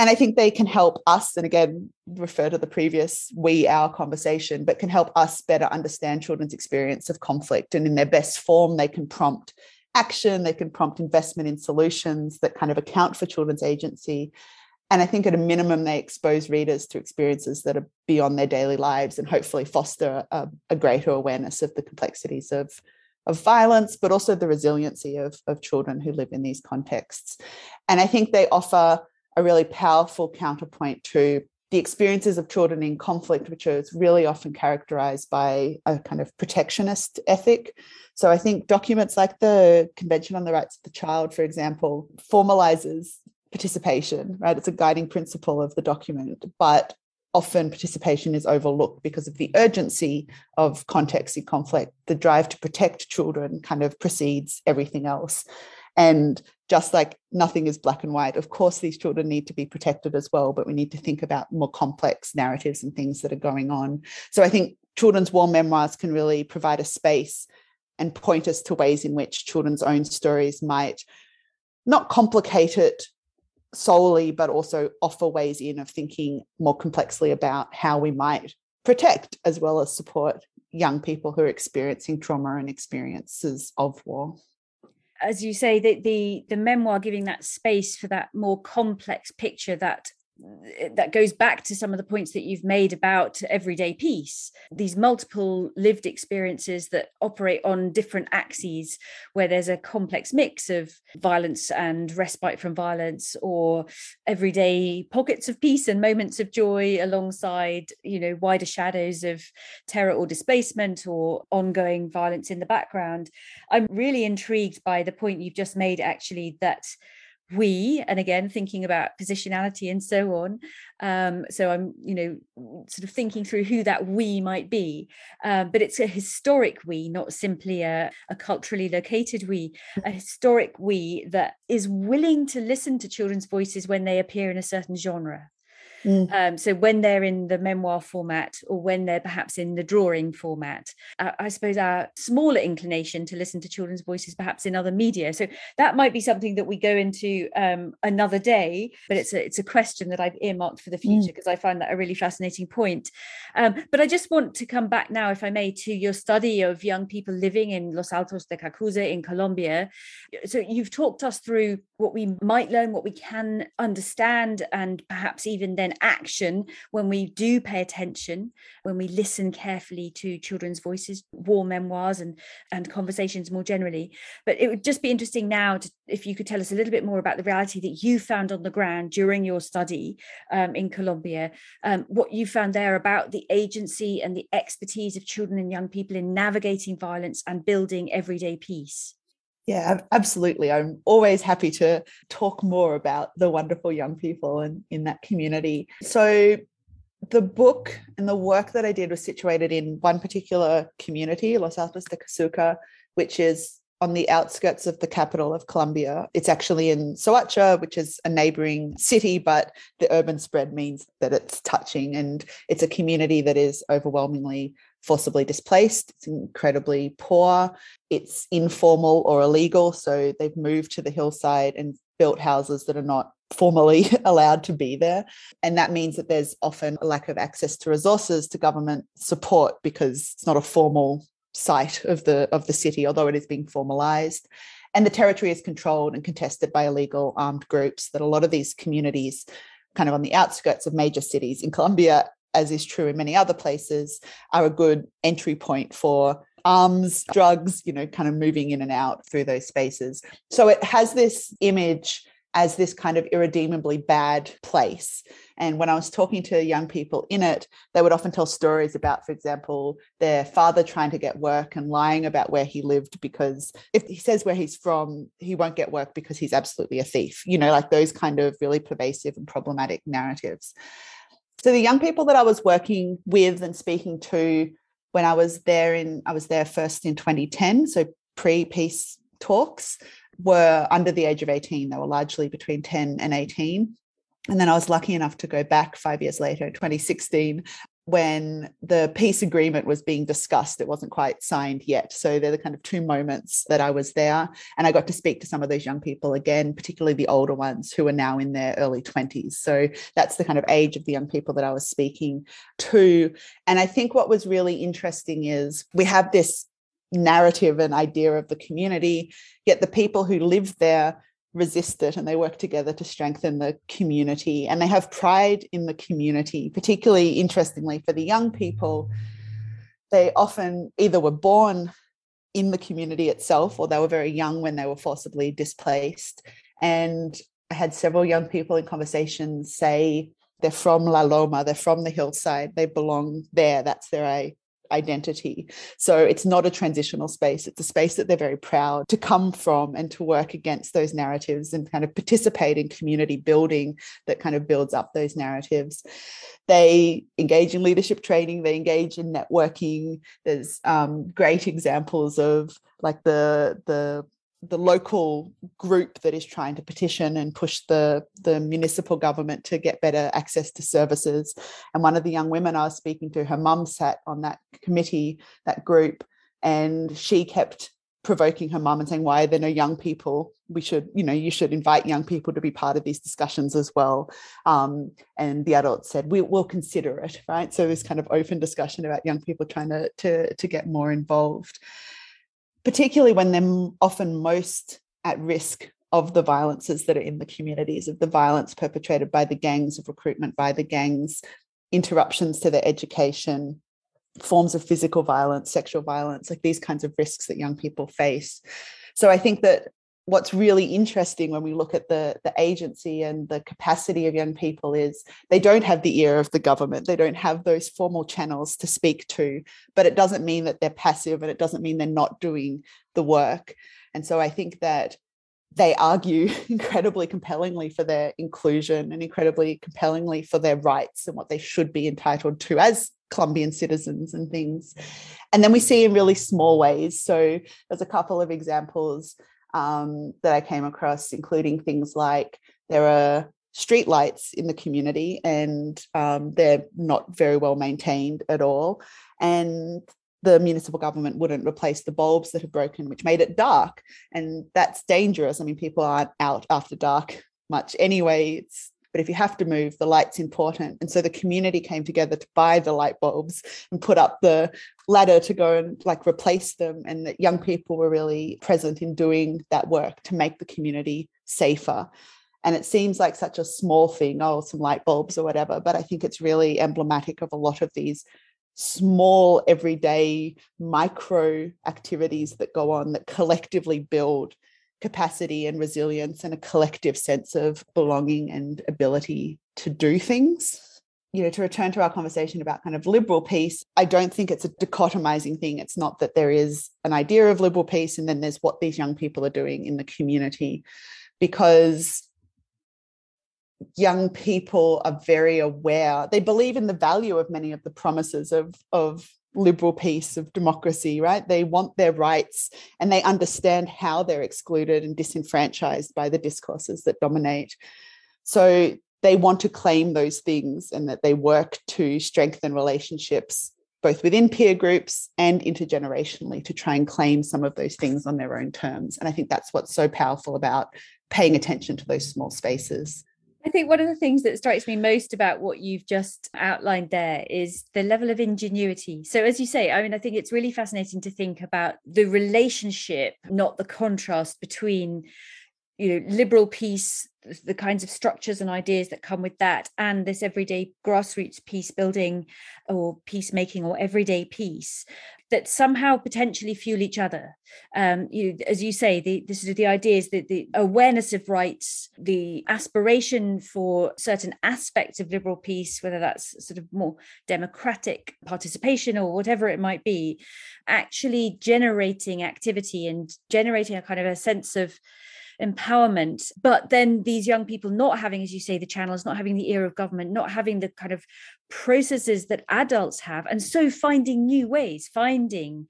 and I think they can help us, and again, refer to the previous we, our conversation, but can help us better understand children's experience of conflict. And in their best form, they can prompt action, they can prompt investment in solutions that kind of account for children's agency. And I think at a minimum, they expose readers to experiences that are beyond their daily lives and hopefully foster a, a greater awareness of the complexities of, of violence, but also the resiliency of, of children who live in these contexts. And I think they offer a really powerful counterpoint to the experiences of children in conflict, which is really often characterized by a kind of protectionist ethic. So I think documents like the Convention on the Rights of the Child, for example, formalizes participation, right? It's a guiding principle of the document, but often participation is overlooked because of the urgency of context in conflict. The drive to protect children kind of precedes everything else. And just like nothing is black and white, of course, these children need to be protected as well, but we need to think about more complex narratives and things that are going on. So I think children's war memoirs can really provide a space and point us to ways in which children's own stories might not complicate it solely, but also offer ways in of thinking more complexly about how we might protect as well as support young people who are experiencing trauma and experiences of war as you say, the, the the memoir giving that space for that more complex picture that that goes back to some of the points that you've made about everyday peace. These multiple lived experiences that operate on different axes where there's a complex mix of violence and respite from violence or everyday pockets of peace and moments of joy alongside you know wider shadows of terror or displacement or ongoing violence in the background. I'm really intrigued by the point you've just made actually that we and again thinking about positionality and so on um, so i'm you know sort of thinking through who that we might be. Um, but it's a historic we not simply a, a culturally located we. A historic we that is willing to listen to children's voices when they appear in a certain genre Mm. Um, so when they're in the memoir format or when they're perhaps in the drawing format, uh, I suppose our smaller inclination to listen to children's voices perhaps in other media. So that might be something that we go into um, another day, but it's a it's a question that I've earmarked for the future because mm. I find that a really fascinating point. Um, but I just want to come back now, if I may, to your study of young people living in Los Altos de Cazucá in Colombia. So you've talked us through what we might learn, what we can understand, and perhaps even then action when we do pay attention, when we listen carefully to children's voices, war memoirs, and and conversations more generally. But it would just be interesting now to, if you could tell us a little bit more about the reality that you found on the ground during your study um, in Colombia, um, what you found there about the agency and the expertise of children and young people in navigating violence and building everyday peace. Yeah, absolutely. I'm always happy to talk more about the wonderful young people in, in that community. So, the book and the work that I did was situated in one particular community, Los Altos de Cazucá, which is on the outskirts of the capital of Colombia. It's actually in Soacha, which is a neighboring city, but the urban spread means that it's touching. And it's a community that is overwhelmingly forcibly displaced. It's incredibly poor. It's informal or illegal. So they've moved to the hillside and built houses that are not formally allowed to be there. And that means that there's often a lack of access to resources, to government support, because it's not a formal site of the of the city, although it is being formalized. And the territory is controlled and contested by illegal armed groups that a lot of these communities kind of on the outskirts of major cities in Colombia as is true in many other places, are a good entry point for arms, drugs, you know, kind of moving in and out through those spaces. So it has this image as this kind of irredeemably bad place. And when I was talking to young people in it, they would often tell stories about, for example, their father trying to get work and lying about where he lived because if he says where he's from, he won't get work because he's absolutely a thief, you know, like those kind of really pervasive and problematic narratives. So the young people that I was working with and speaking to when I was there in I was there first in 2010, so pre-peace talks were under the age of 18. They were largely between 10 and 18. And then I was lucky enough to go back five years later, 2016, when the peace agreement was being discussed. It wasn't quite signed yet. So they're the kind of two moments that I was there. And I got to speak to some of those young people again, particularly the older ones who are now in their early 20s. So that's the kind of age of the young people that I was speaking to. And I think what was really interesting is we have this narrative and idea of the community, yet the people who live there resist it and they work together to strengthen the community. And they have pride in the community particularly interestingly for the young people they often either were born in the community itself or they were very young when they were forcibly displaced. And i had several young people in conversations say they're from la loma they're from the hillside they belong there that's their identity. So it's not a transitional space. It's a space that they're very proud to come from and to work against those narratives and kind of participate in community building that kind of builds up those narratives. They engage in leadership training, they engage in networking. There's um, great examples of like the the the local group that is trying to petition and push the the municipal government to get better access to services. And one of the young women i was speaking to her mum sat on that committee that group and she kept provoking her mum and saying why are there no young people? We should you know you should invite young people to be part of these discussions as well. Um, and the adults said we will consider it right? So this kind of open discussion about young people trying to to, to get more involved particularly when they're often most at risk of the violences that are in the communities, of the violence perpetrated by the gangs, of recruitment by the gangs, interruptions to their education, forms of physical violence, sexual violence, like these kinds of risks that young people face. So I think that what's really interesting when we look at the, the agency and the capacity of young people is they don't have the ear of the government. They don't have those formal channels to speak to, but it doesn't mean that they're passive and it doesn't mean they're not doing the work. And so I think that they argue incredibly compellingly for their inclusion and incredibly compellingly for their rights and what they should be entitled to as Colombian citizens and things. And then we see in really small ways. So there's a couple of examples um, that I came across, including things like there are street lights in the community and um, they're not very well maintained at all. And the municipal government wouldn't replace the bulbs that have broken, which made it dark. And that's dangerous. I mean, people aren't out after dark much anyway. It's but if you have to move, the light's important. And so the community came together to buy the light bulbs and put up the ladder to go and like replace them. And that young people were really present in doing that work to make the community safer. And it seems like such a small thing, oh, some light bulbs or whatever. But I think it's really emblematic of a lot of these small, everyday micro activities that go on that collectively build capacity and resilience and a collective sense of belonging and ability to do things. You know, to return to our conversation about kind of liberal peace, I don't think it's a dichotomizing thing. It's not that there is an idea of liberal peace and then there's what these young people are doing in the community, because young people are very aware. They believe in the value of many of the promises of, of liberal peace of democracy, right? They want their rights and they understand how they're excluded and disenfranchised by the discourses that dominate. So they want to claim those things and that they work to strengthen relationships both within peer groups and intergenerationally to try and claim some of those things on their own terms. And I think that's what's so powerful about paying attention to those small spaces. I think one of the things that strikes me most about what you've just outlined there is the level of ingenuity. So, as you say, I mean, I think it's really fascinating to think about the relationship, not the contrast between you know liberal peace the kinds of structures and ideas that come with that and this everyday grassroots peace building or peacemaking or everyday peace that somehow potentially fuel each other. Um you as you say the, the sort of the ideas that the awareness of rights the aspiration for certain aspects of liberal peace whether that's sort of more democratic participation or whatever it might be actually generating activity and generating a kind of a sense of empowerment. But then these young people not having as you say the channels not having the ear of government not having the kind of processes that adults have and so finding new ways finding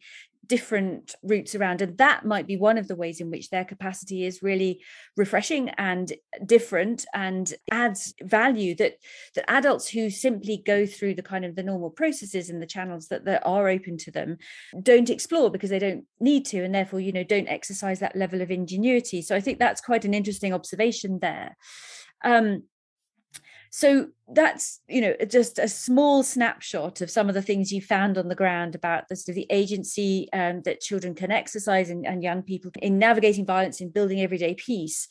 different routes around and that might be one of the ways in which their capacity is really refreshing and different and adds value that that adults who simply go through the kind of the normal processes and the channels that, that are open to them don't explore because they don't need to and therefore you know don't exercise that level of ingenuity. So i think that's quite an interesting observation there. Um, so that's you know just a small snapshot of some of the things you found on the ground about the, sort of the agency um, that children can exercise and, and young people in navigating violence in building everyday peace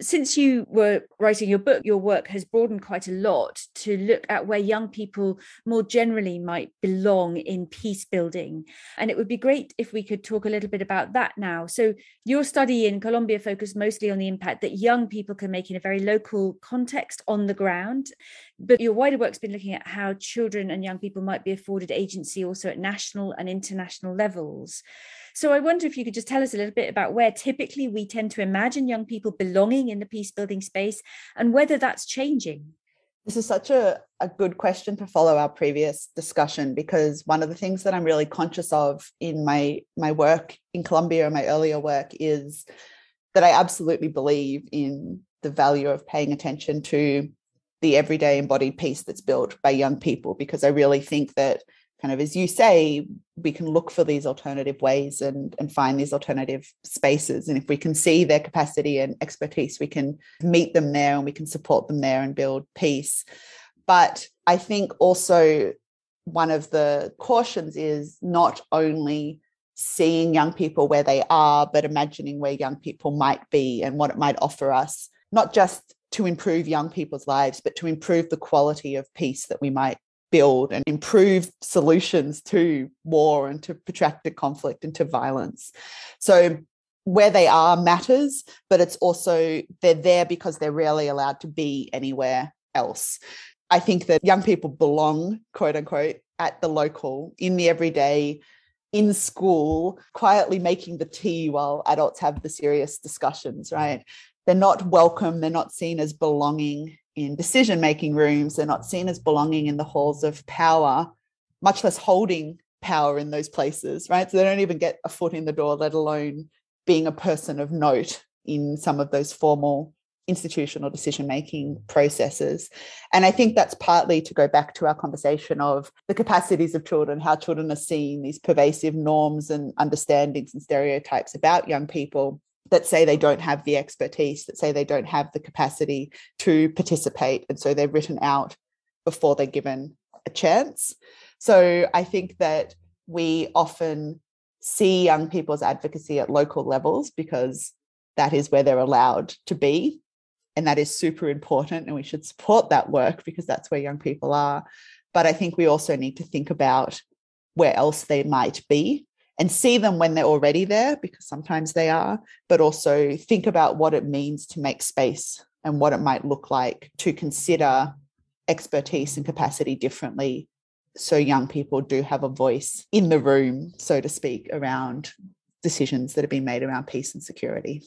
since you were writing your book, your work has broadened quite a lot to look at where young people more generally might belong in peace building. And it would be great if we could talk a little bit about that now. So, your study in Colombia focused mostly on the impact that young people can make in a very local context on the ground. But your wider work's been looking at how children and young people might be afforded agency also at national and international levels. So I wonder if you could just tell us a little bit about where typically we tend to imagine young people belonging in the peace building space and whether that's changing. This is such a, a good question to follow our previous discussion because one of the things that I'm really conscious of in my my work in Colombia, and my earlier work, is that I absolutely believe in the value of paying attention to the everyday embodied peace that's built by young people because I really think that kind of as you say we can look for these alternative ways and and find these alternative spaces. And if we can see their capacity and expertise we can meet them there and we can support them there and build peace. But i think also one of the cautions is not only seeing young people where they are, but imagining where young people might be and what it might offer us, not just to improve young people's lives, but to improve the quality of peace that we might build and improve solutions to war and to protracted conflict and to violence. So where they are matters, but it's also they're there because they're rarely allowed to be anywhere else. I think that young people belong, quote unquote, at the local, in the everyday, in school, quietly making the tea while adults have the serious discussions, right? They're not welcome, they're not seen as belonging in decision making rooms, they're not seen as belonging in the halls of power, much less holding power in those places, right? So they don't even get a foot in the door, let alone being a person of note in some of those formal institutional decision making processes. And I think that's partly to go back to our conversation of the capacities of children, how children are seeing these pervasive norms and understandings and stereotypes about young people that say they don't have the expertise, that say they don't have the capacity to participate. And so they're written out before they're given a chance. So I think that we often see young people's advocacy at local levels because that is where they're allowed to be. And that is super important. And we should support that work because that's where young people are. But I think we also need to think about where else they might be and see them when they're already there, because sometimes they are, but also think about what it means to make space and what it might look like to consider expertise and capacity differently so young people do have a voice in the room, so to speak, around decisions that have been made around peace and security.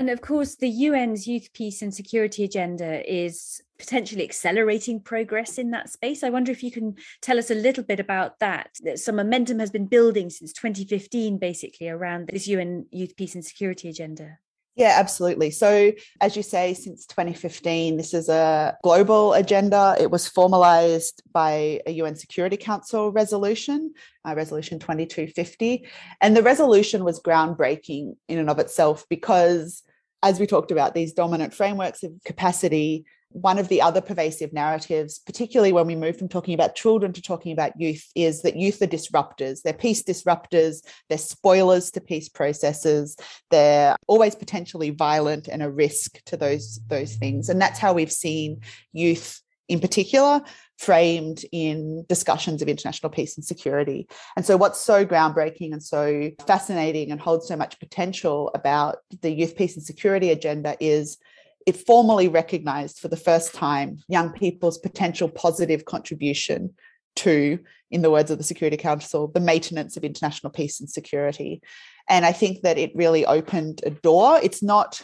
And of course, the UN's youth, peace, and security agenda is potentially accelerating progress in that space. I wonder if you can tell us a little bit about that. Some momentum has been building since 2015, basically, around this UN youth, peace, and security agenda. Yeah, absolutely. So, as you say, since 2015, this is a global agenda. It was formalized by a UN Security Council resolution, uh, Resolution 2250. And the resolution was groundbreaking in and of itself because as we talked about, these dominant frameworks of capacity, one of the other pervasive narratives, particularly when we move from talking about children to talking about youth, is that youth are disruptors. They're peace disruptors, they're spoilers to peace processes, they're always potentially violent and a risk to those, those things. And that's how we've seen youth in particular framed in discussions of international peace and security. And so, what's so groundbreaking and so fascinating and holds so much potential about the youth peace and security agenda is it formally recognized for the first time young people's potential positive contribution to, in the words of the Security Council, the maintenance of international peace and security. And I think that it really opened a door. It's not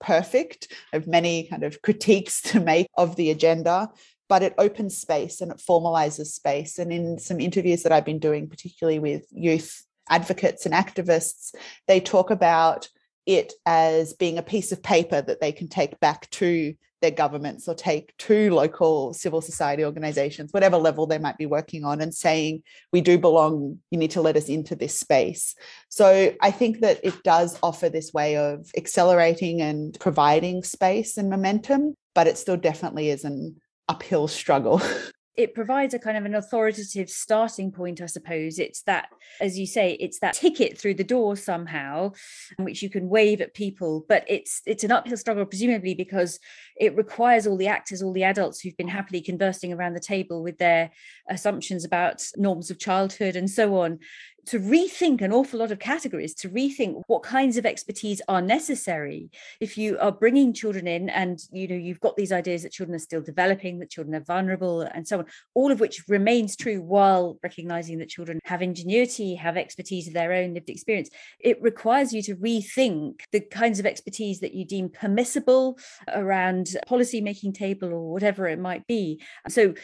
perfect. I have many kind of critiques to make of the agenda, but it opens space and it formalizes space. And in some interviews that I've been doing, particularly with youth advocates and activists, they talk about it as being a piece of paper that they can take back to their governments or take to local civil society organizations, whatever level they might be working on, and saying, We do belong, you need to let us into this space. So I think that it does offer this way of accelerating and providing space and momentum, but it still definitely is an uphill struggle. it provides a kind of an authoritative starting point i suppose. It's that as you say it's that ticket through the door somehow which you can wave at people. But it's it's an uphill struggle presumably because it requires all the actors all the adults who've been happily conversing around the table with their assumptions about norms of childhood and so on to rethink an awful lot of categories, to rethink what kinds of expertise are necessary. If you are bringing children in and you know you've got these ideas that children are still developing, that children are vulnerable, and so on, all of which remains true while recognizing that children have ingenuity, have expertise of their own lived experience. It requires you to rethink the kinds of expertise that you deem permissible around policy making table or whatever it might be. So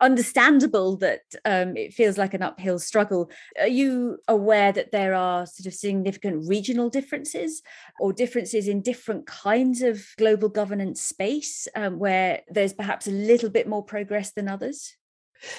understandable that um, it feels like an uphill struggle. Are you aware that there are sort of significant regional differences or differences in different kinds of global governance space um, where there's perhaps a little bit more progress than others?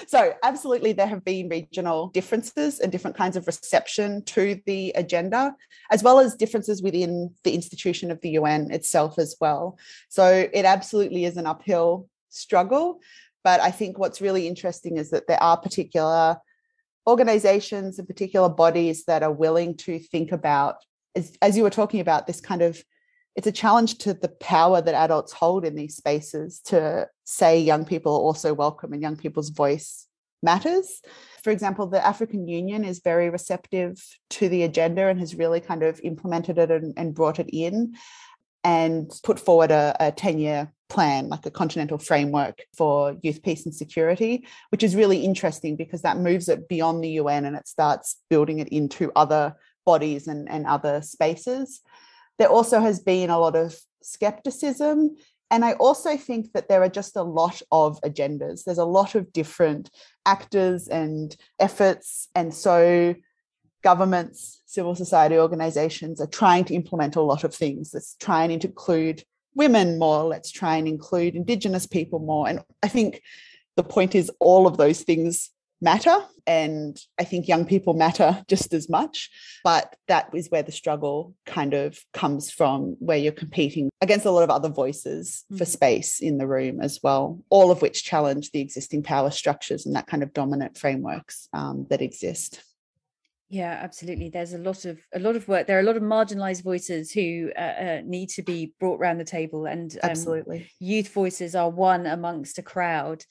So, absolutely, there have been regional differences and different kinds of reception to the agenda, as well as differences within the institution of the UN itself, as well. So, it absolutely is an uphill struggle. But I think what's really interesting is that there are particular organizations and particular bodies that are willing to think about, as, as you were talking about, this kind of it's a challenge to the power that adults hold in these spaces to say young people are also welcome and young people's voice matters. For example, the African Union is very receptive to the agenda and has really kind of implemented it and, and brought it in and put forward a, a 10 year plan, like a continental framework for youth peace and security, which is really interesting because that moves it beyond the UN and it starts building it into other bodies and, and other spaces. There also has been a lot of skepticism. And I also think that there are just a lot of agendas. There's a lot of different actors and efforts. And so governments, civil society organizations are trying to implement a lot of things. Let's try and include women more. Let's try and include Indigenous people more. And I think the point is all of those things matter. And I think young people matter just as much. But that is where the struggle kind of comes from, where you're competing against a lot of other voices mm-hmm. for space in the room as well, all of which challenge the existing power structures and that kind of dominant frameworks um, that exist. Yeah, absolutely. There's a lot of a lot of work. There are a lot of marginalized voices who uh, uh, need to be brought around the table, and um, absolutely, youth voices are one amongst a crowd.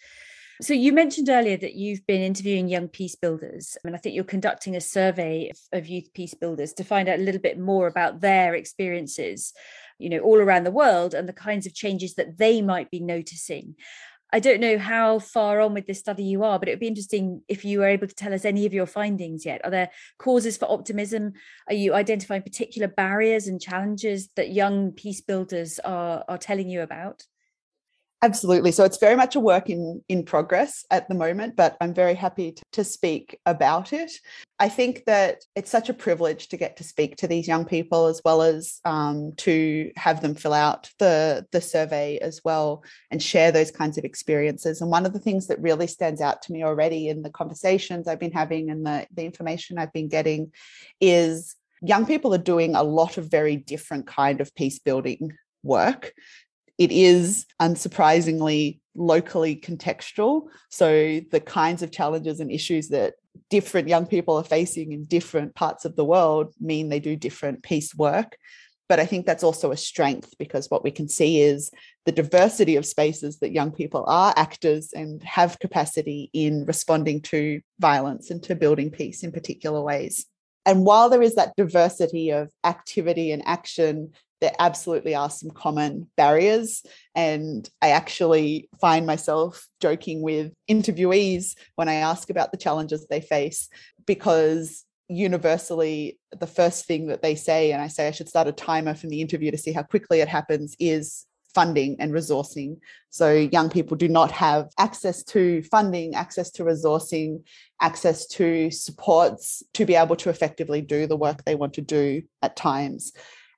So you mentioned earlier that you've been interviewing young peace builders, I and I think you're conducting a survey of, of youth peace builders to find out a little bit more about their experiences, you know, all around the world and the kinds of changes that they might be noticing. I don't know how far on with this study you are, but it would be interesting if you were able to tell us any of your findings yet. Are there causes for optimism? Are you identifying particular barriers and challenges that young peace builders are, are telling you about? Absolutely. So it's very much a work in, in progress at the moment, but I'm very happy to, speak about it. I think that it's such a privilege to get to speak to these young people as well as um, to have them fill out the, the survey as well and share those kinds of experiences. And one of the things that really stands out to me already in the conversations I've been having and the, the information I've been getting is young people are doing a lot of very different kind of peace building work it is unsurprisingly locally contextual. So the kinds of challenges and issues that different young people are facing in different parts of the world mean they do different peace work. But I think that's also a strength because what we can see is the diversity of spaces that young people are actors and have capacity in responding to violence and to building peace in particular ways. And while there is that diversity of activity and action there absolutely are some common barriers. And I actually find myself joking with interviewees when I ask about the challenges they face, because universally, the first thing that they say, and I say I should start a timer from the interview to see how quickly it happens, is funding and resourcing. So young people do not have access to funding, access to resourcing, access to supports to be able to effectively do the work they want to do at times.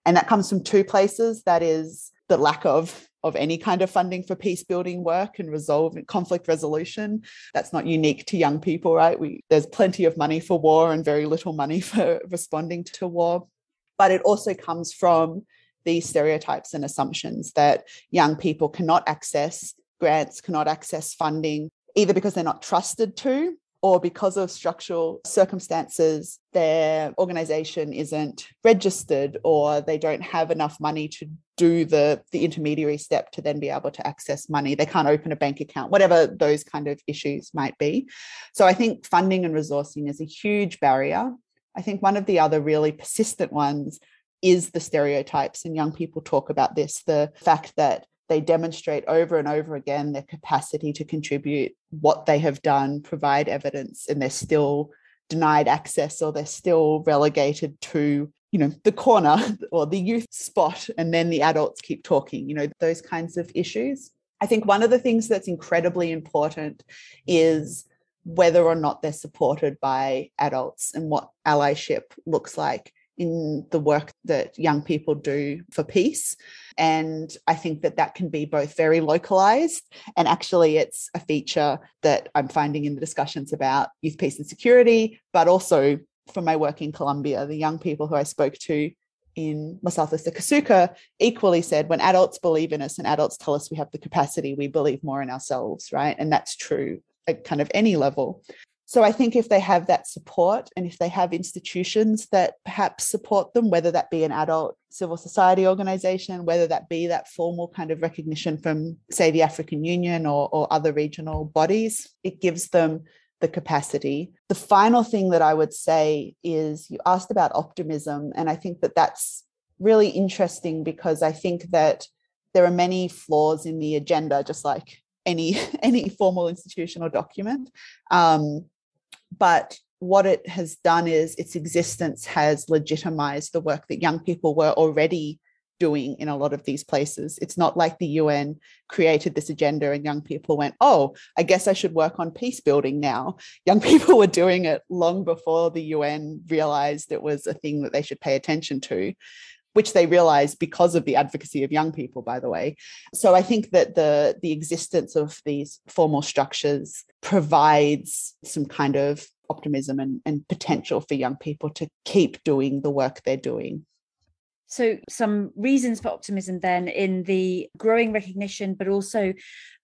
And that comes from two places. That is the lack of of any kind of funding for peace building work and resolve conflict resolution. That's not unique to young people, right? We, there's plenty of money for war and very little money for responding to war. But it also comes from these stereotypes and assumptions that young people cannot access grants, cannot access funding, either because they're not trusted to or because of structural circumstances, their organization isn't registered or they don't have enough money to do the, the intermediary step to then be able to access money. They can't open a bank account, whatever those kind of issues might be. So I think funding and resourcing is a huge barrier. I think one of the other really persistent ones is the stereotypes, and young people talk about this the fact that they demonstrate over and over again their capacity to contribute what they have done, provide evidence, and they're still denied access or they're still relegated to you know the corner or the youth spot and then the adults keep talking you know those kinds of issues. I think one of the things that's incredibly important is whether or not they're supported by adults and what allyship looks like in the work that young people do for peace. And I think that that can be both very localized and actually it's a feature that I'm finding in the discussions about youth peace and security, but also from my work in Colombia, the young people who I spoke to in Los Altos de Cazucá equally said when adults believe in us and adults tell us we have the capacity, we believe more in ourselves, right? And that's true at kind of any level. So I think if they have that support and if they have institutions that perhaps support them, whether that be an adult civil society organization, whether that be that formal kind of recognition from, say, the African Union or, or other regional bodies, it gives them the capacity. The final thing that I would say is you asked about optimism, and I think that that's really interesting because I think that there are many flaws in the agenda, just like any any formal institutional document. Um, but what it has done is its existence has legitimized the work that young people were already doing in a lot of these places. It's not like the UN created this agenda and young people went, oh, I guess I should work on peace building now. Young people were doing it long before the UN realized it was a thing that they should pay attention to which they realized because of the advocacy of young people by the way. So i think that the the existence of these formal structures provides some kind of optimism and, and potential for young people to keep doing the work they're doing. So, some reasons for optimism then in the growing recognition, but also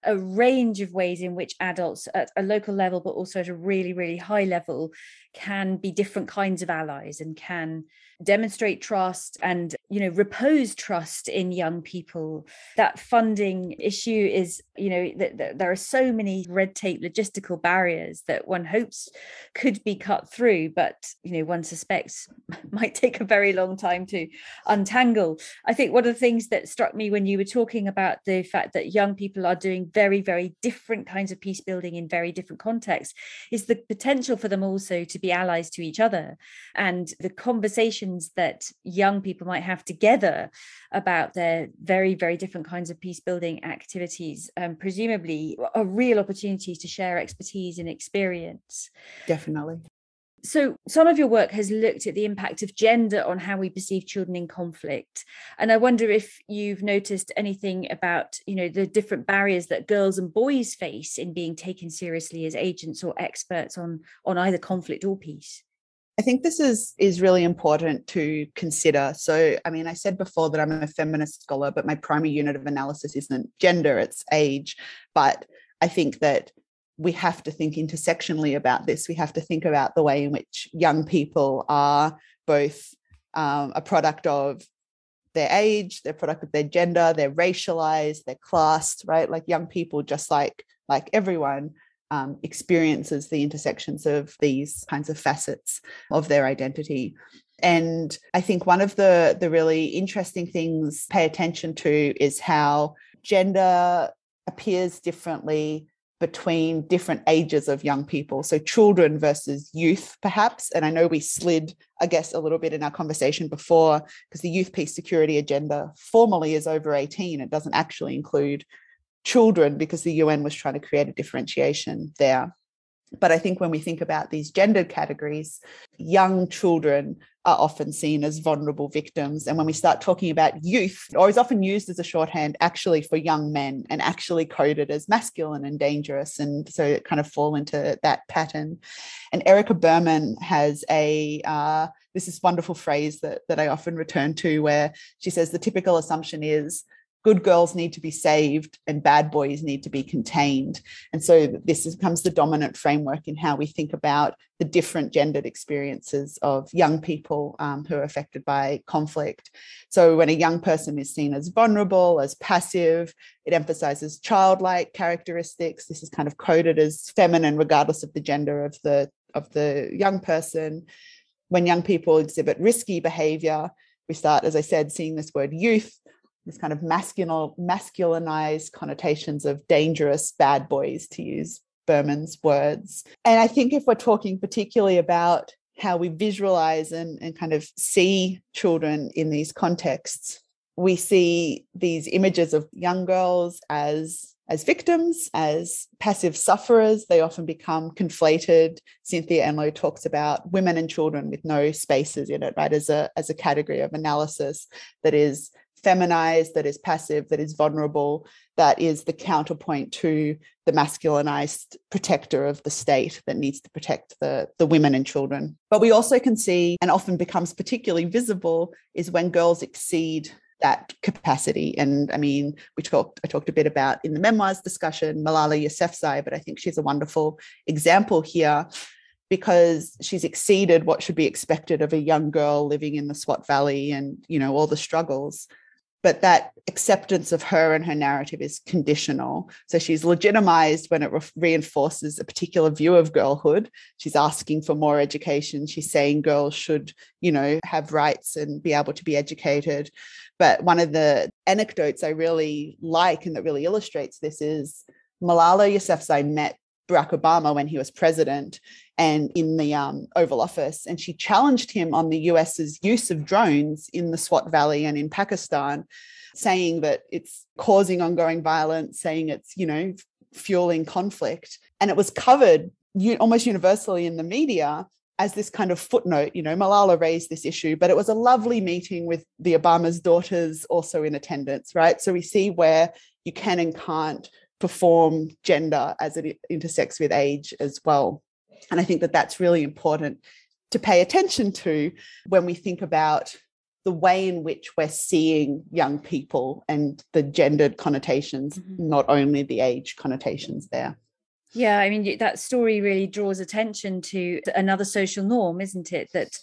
a range of ways in which adults at a local level, but also at a really, really high level, can be different kinds of allies and can demonstrate trust and you know repose trust in young people. That funding issue is you know that there are so many red tape logistical barriers that one hopes could be cut through but you know one suspects might take a very long time to untangle. I think one of the things that struck me when you were talking about the fact that young people are doing very very different kinds of peace building in very different contexts is the potential for them also to be allies to each other. And the conversations that young people might have together about their very very different kinds of peace building activities um, presumably are real opportunities to share expertise and experience. Definitely so, some of your work has looked at the impact of gender on how we perceive children in conflict, and I wonder if you've noticed anything about, you know, the different barriers that girls and boys face in being taken seriously as agents or experts on on either conflict or peace. I think this is is really important to consider. So, I mean, I said before that I'm a feminist scholar, but my primary unit of analysis isn't gender, it's age. But I think that we have to think intersectionally about this. We have to think about the way in which young people are both um, a product of their age, they're product of their gender, they're racialized, they're classed, right? Like young people, just like like everyone, um, experiences the intersections of these kinds of facets of their identity. And I think one of the, the really interesting things pay attention to is how gender appears differently between different ages of young people. So children versus youth, perhaps. And I know we slid, I guess, a little bit in our conversation before, because the youth peace security agenda formally is over 18. It doesn't actually include children because the UN was trying to create a differentiation there. But I think when we think about these gendered categories, young children are often seen as vulnerable victims. And when we start talking about youth, or is often used as a shorthand actually for young men and actually coded as masculine and dangerous. And so it kind of fall into that pattern. And Erica Burman has a uh, this is wonderful phrase that, that I often return to where she says the typical assumption is good girls need to be saved and bad boys need to be contained. And so this becomes the dominant framework in how we think about the different gendered experiences of young people um, who are affected by conflict. So when a young person is seen as vulnerable, as passive, it emphasizes childlike characteristics. This is kind of coded as feminine, regardless of the gender of the of the young person. When young people exhibit risky behavior, we start, as I said, seeing this word youth this kind of masculine masculinized connotations of dangerous bad boys to use Burman's words and i think if we're talking particularly about how we visualize and, and kind of see children in these contexts we see these images of young girls as as victims, as passive sufferers. They often become conflated. Cynthia Enloe talks about women and children with no spaces in it, right, as a, as a category of analysis that is feminized, that is passive, that is vulnerable, that is the counterpoint to the masculinized protector of the state that needs to protect the, the women and children. But we also can see, and often becomes particularly visible, is when girls exceed that capacity. And I mean, we talked, I talked a bit about in the memoirs discussion, Malala Yousafzai, but I think she's a wonderful example here because she's exceeded what should be expected of a young girl living in the Swat Valley and, you know, all the struggles. But that acceptance of her and her narrative is conditional. So she's legitimized when it re- reinforces a particular view of girlhood. She's asking for more education. She's saying girls should, you know, have rights and be able to be educated. But one of the anecdotes I really like and that really illustrates this is Malala Yousafzai met Barack Obama when he was president and in the um, Oval Office. And she challenged him on the US's use of drones in the Swat Valley and in Pakistan, saying that it's causing ongoing violence, saying it's, you know, fueling conflict. And it was covered almost universally in the media as this kind of footnote, you know, Malala raised this issue, but it was a lovely meeting with the Obama's daughters also in attendance, right? So we see where you can and can't perform gender as it intersects with age as well. And I think that that's really important to pay attention to when we think about the way in which we're seeing young people and the gendered connotations, mm-hmm. not only the age connotations there. Yeah, I mean, that story really draws attention to another social norm, isn't it? That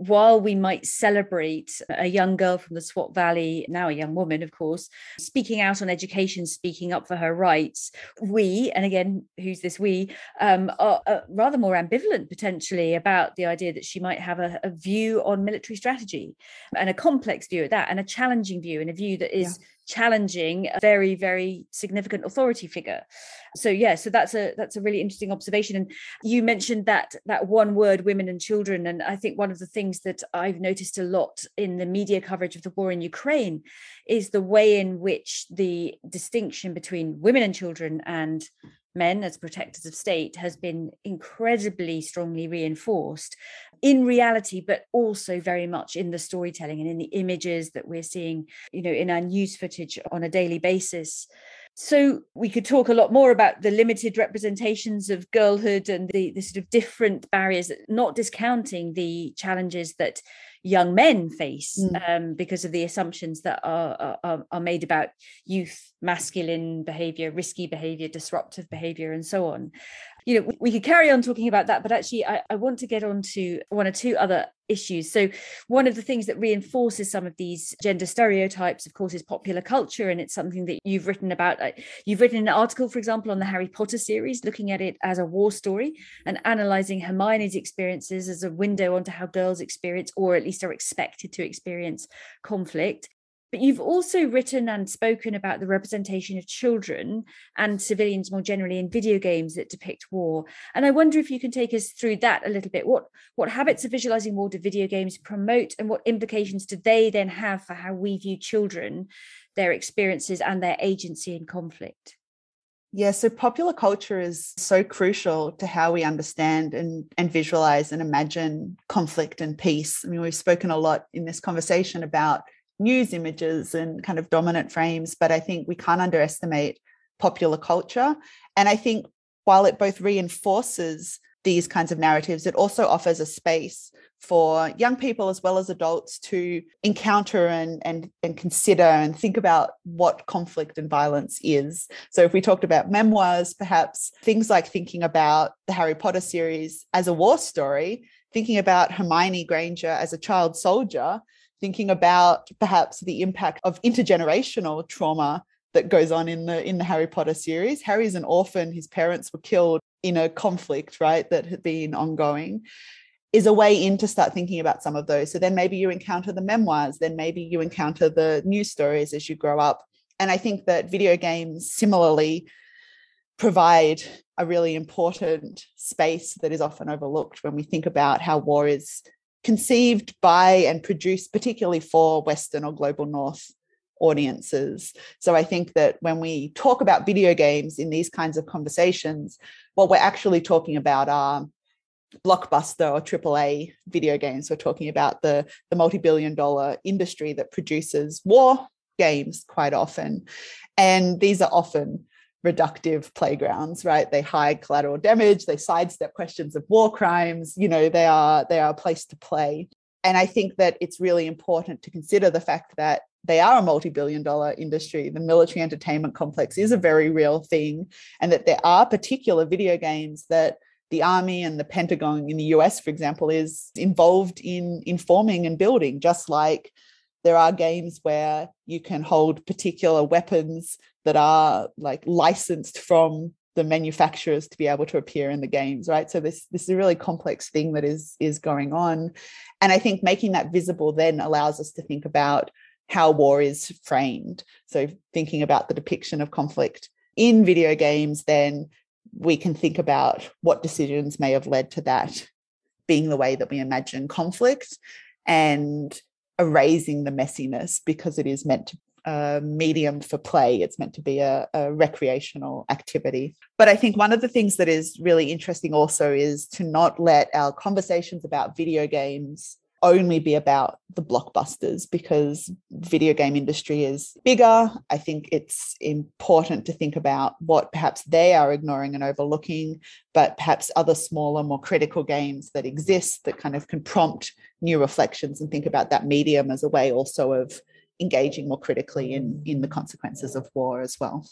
while we might celebrate a young girl from the Swat Valley, now a young woman, of course, speaking out on education, speaking up for her rights, we, and again, who's this we, um, are, are rather more ambivalent potentially about the idea that she might have a, a, view on military strategy and a complex view at that, and a challenging view, and a view that is. Yeah challenging a very very significant authority figure. So yeah so that's a that's a really interesting observation. And you mentioned that that one word women and children. And i think one of the things that i've noticed a lot in the media coverage of the war in ukraine is the way in which the distinction between women and children and men as protectors of state has been incredibly strongly reinforced in reality but also very much in the storytelling and in the images that we're seeing you know in our news footage on a daily basis. So we could talk a lot more about the limited representations of girlhood and the, the sort of different barriers not discounting the challenges that young men face mm. um, because of the assumptions that are, are, are made about youth, masculine behavior, risky behavior, disruptive behavior, and so on. You know, we, could carry on talking about that, but actually, I, I want to get on to one or two other issues. So, one of the things that reinforces some of these gender stereotypes, of course, is popular culture. And it's something that you've written about. Uh, you've written an article, for example, on the Harry Potter series, looking at it as a war story and analyzing Hermione's experiences as a window onto how girls experience, or at least are expected to experience, conflict. But you've also written and spoken about the representation of children and civilians more generally in video games that depict war. And I wonder if you can take us through that a little bit. What what habits of visualizing war do video games promote, and what implications do they then have for how we view children, their experiences, and their agency in conflict? Yeah, so popular culture is so crucial to how we understand and, and visualize and imagine conflict and peace. I mean, we've spoken a lot in this conversation about news images and kind of dominant frames, but I think we can't underestimate popular culture. And I think while it both reinforces these kinds of narratives, it also offers a space for young people as well as adults to encounter and, and, and consider and think about what conflict and violence is. So, if we talked about memoirs, perhaps things like thinking about the Harry Potter series as a war story, thinking about Hermione Granger as a child soldier, thinking about perhaps the impact of intergenerational trauma that goes on in the in the Harry Potter series. Harry's an orphan, his parents were killed in a conflict, right, that had been ongoing. Is a way in to start thinking about some of those. So then maybe you encounter the memoirs, then maybe you encounter the news stories as you grow up. And I think that video games similarly provide a really important space that is often overlooked when we think about how war is conceived by and produced particularly for Western or global North audiences. So I think that when we talk about video games in these kinds of conversations, what we're actually talking about are blockbuster or AAA video games. We're talking about the, the multi-billion dollar industry that produces war games quite often. And these are often reductive playgrounds right? They hide collateral damage they sidestep questions of war crimes you know they are they are a place to play. And i think that it's really important to consider the fact that they are a multi-billion dollar industry. The military entertainment complex is a very real thing and that there are particular video games that the army and the Pentagon in the US, for example, is involved in informing and building, just like there are games where you can hold particular weapons that are like licensed from the manufacturers to be able to appear in the games right? So this this is a really complex thing that is is going on. And i think making that visible then allows us to think about how war is framed. So thinking about the depiction of conflict in video games then we can think about what decisions may have led to that being the way that we imagine conflict and erasing the messiness because it is meant to a medium for play. It's meant to be a, a, recreational activity. But I think one of the things that is really interesting also is to not let our conversations about video games only be about the blockbusters because video game industry is bigger i think it's important to think about what perhaps they are ignoring and overlooking but perhaps other smaller more critical games that exist that kind of can prompt new reflections and think about that medium as a way also of engaging more critically in in the consequences of war as well.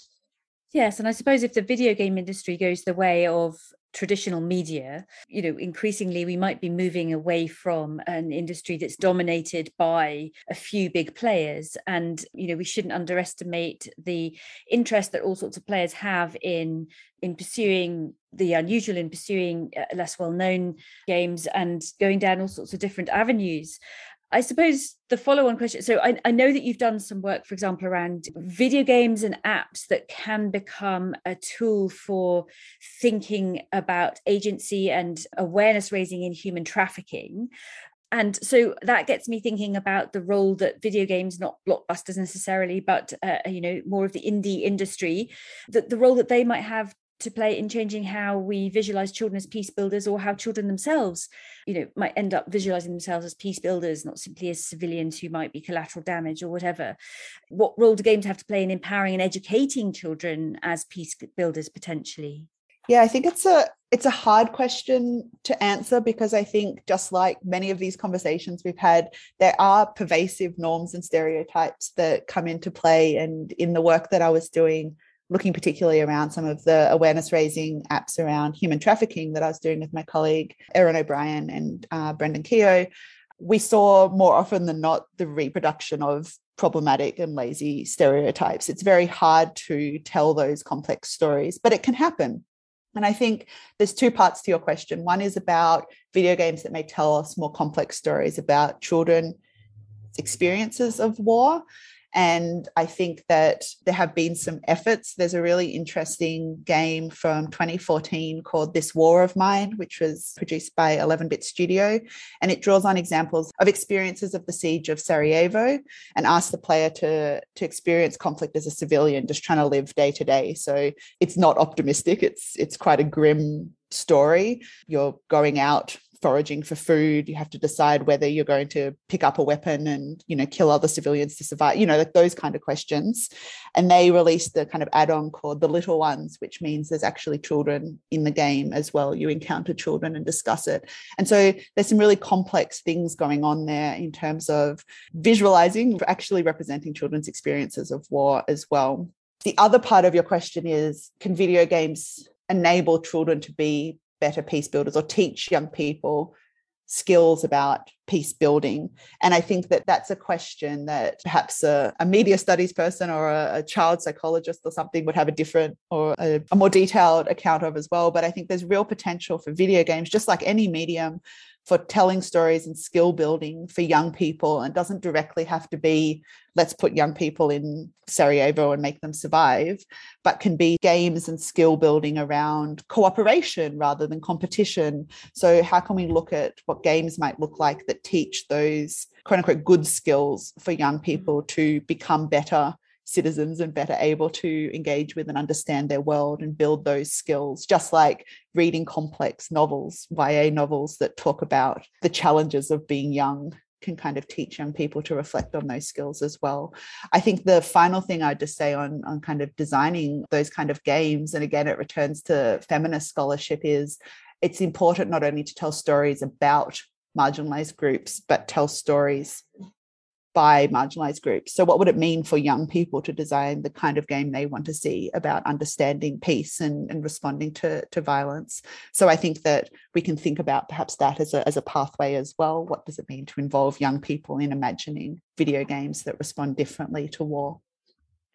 Yes and i suppose if the video game industry goes the way of traditional media you know increasingly we might be moving away from an industry that's dominated by a few big players. And you know we shouldn't underestimate the interest that all sorts of players have in in pursuing the unusual in pursuing uh, less well known games and going down all sorts of different avenues I suppose the follow on question. So, I, I, know that you've done some work, for example, around video games and apps that can become a tool for thinking about agency and awareness raising in human trafficking. And so that gets me thinking about the role that video games, not blockbusters necessarily, but uh, you know more of the indie industry, that the role that they might have to play in changing how we visualize children as peace builders or how children themselves you know might end up visualizing themselves as peace builders not simply as civilians who might be collateral damage or whatever. What role do games have to play in empowering and educating children as peace builders potentially? Yeah i think it's a it's a hard question to answer because i think just like many of these conversations we've had there are pervasive norms and stereotypes that come into play and in the work that i was doing looking particularly around some of the awareness raising apps around human trafficking that I was doing with my colleague Erin O'Brien and uh, Brendan Keogh, we saw more often than not the reproduction of problematic and lazy stereotypes. It's very hard to tell those complex stories, but it can happen. And I think there's two parts to your question. One is about video games that may tell us more complex stories about children experiences of war and I think that there have been some efforts. There's a really interesting game from 2014 called This War of Mine, which was produced by 11 Bit Studio. And it draws on examples of experiences of the siege of Sarajevo and asks the player to, to experience conflict as a civilian, just trying to live day to day. So it's not optimistic, it's, it's quite a grim story. You're going out foraging for food. You have to decide whether you're going to pick up a weapon and you know kill other civilians to survive you know like those kind of questions. And they released the kind of add-on called the little ones which means there's actually children in the game as well. You encounter children and discuss it. And so there's some really complex things going on there in terms of visualizing actually representing children's experiences of war as well. The other part of your question is can video games enable children to be better peace builders or teach young people skills about peace building and i think that that's a question that perhaps a, a media studies person or a, a, child psychologist or something would have a different or a, a more detailed account of as well but i think there's real potential for video games just like any medium for telling stories and skill building for young people and doesn't directly have to be let's put young people in Sarajevo and make them survive, but can be games and skill building around cooperation rather than competition. So, how can we look at what games might look like that teach those quote unquote good skills for young mm-hmm. people to become better citizens and better able to engage with and understand their world and build those skills, just like reading complex novels, YA novels that talk about the challenges of being young can kind of teach young people to reflect on those skills as well. I think the final thing I'd just say on, on kind of designing those kind of games, and again, it returns to feminist scholarship, is it's important not only to tell stories about marginalized groups, but tell stories by marginalized groups. So, what would it mean for young people to design the kind of game they want to see about understanding peace and, and responding to, to violence? So, I think that we can think about perhaps that as a, as a pathway as well. What does it mean to involve young people in imagining video games that respond differently to war?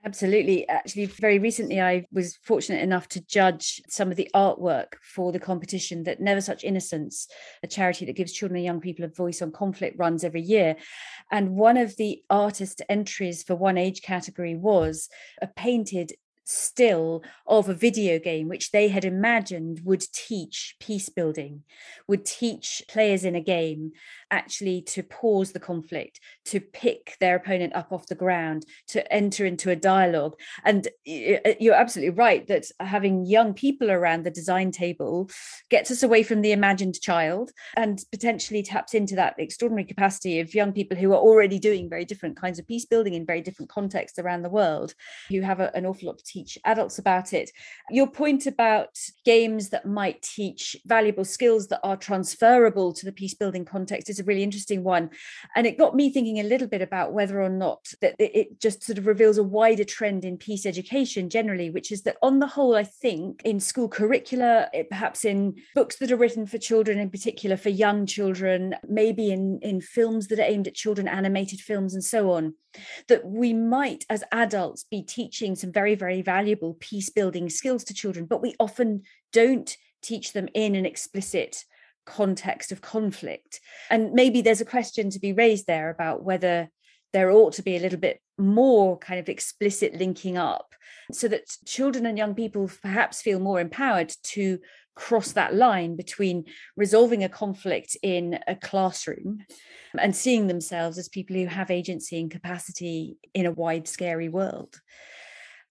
Absolutely. Actually, very recently, I was fortunate enough to judge some of the artwork for the competition that Never Such Innocence, a charity that gives children and young people a voice on conflict, runs every year. And one of the artist entries for one age category was a painted still of a video game which they had imagined would teach peace building would teach players in a game actually to pause the conflict to pick their opponent up off the ground to enter into a dialogue. And uh, you're absolutely right that having young people around the design table gets us away from the imagined child and potentially taps into that extraordinary capacity of young people who are already doing very different kinds of peace building in very different contexts around the world who have a, an awful lot teach adults about it your point about games that might teach valuable skills that are transferable to the peace building context is a really interesting one. And it got me thinking a little bit about whether or not that it just sort of reveals a wider trend in peace education generally, which is that on the whole, I think in school curricula, eh, perhaps in books that are written for children, in particular for young children, maybe in, in films that are aimed at children, animated films, and so on, that we might, as adults, be teaching some very, very valuable peace building skills to children, but we often don't teach them in an explicit context of conflict. And maybe there's a question to be raised there about whether there ought to be a little bit more kind of explicit linking up so that children and young people perhaps feel more empowered to cross that line between resolving a conflict in a classroom and seeing themselves as people who have agency and capacity in a wide scary world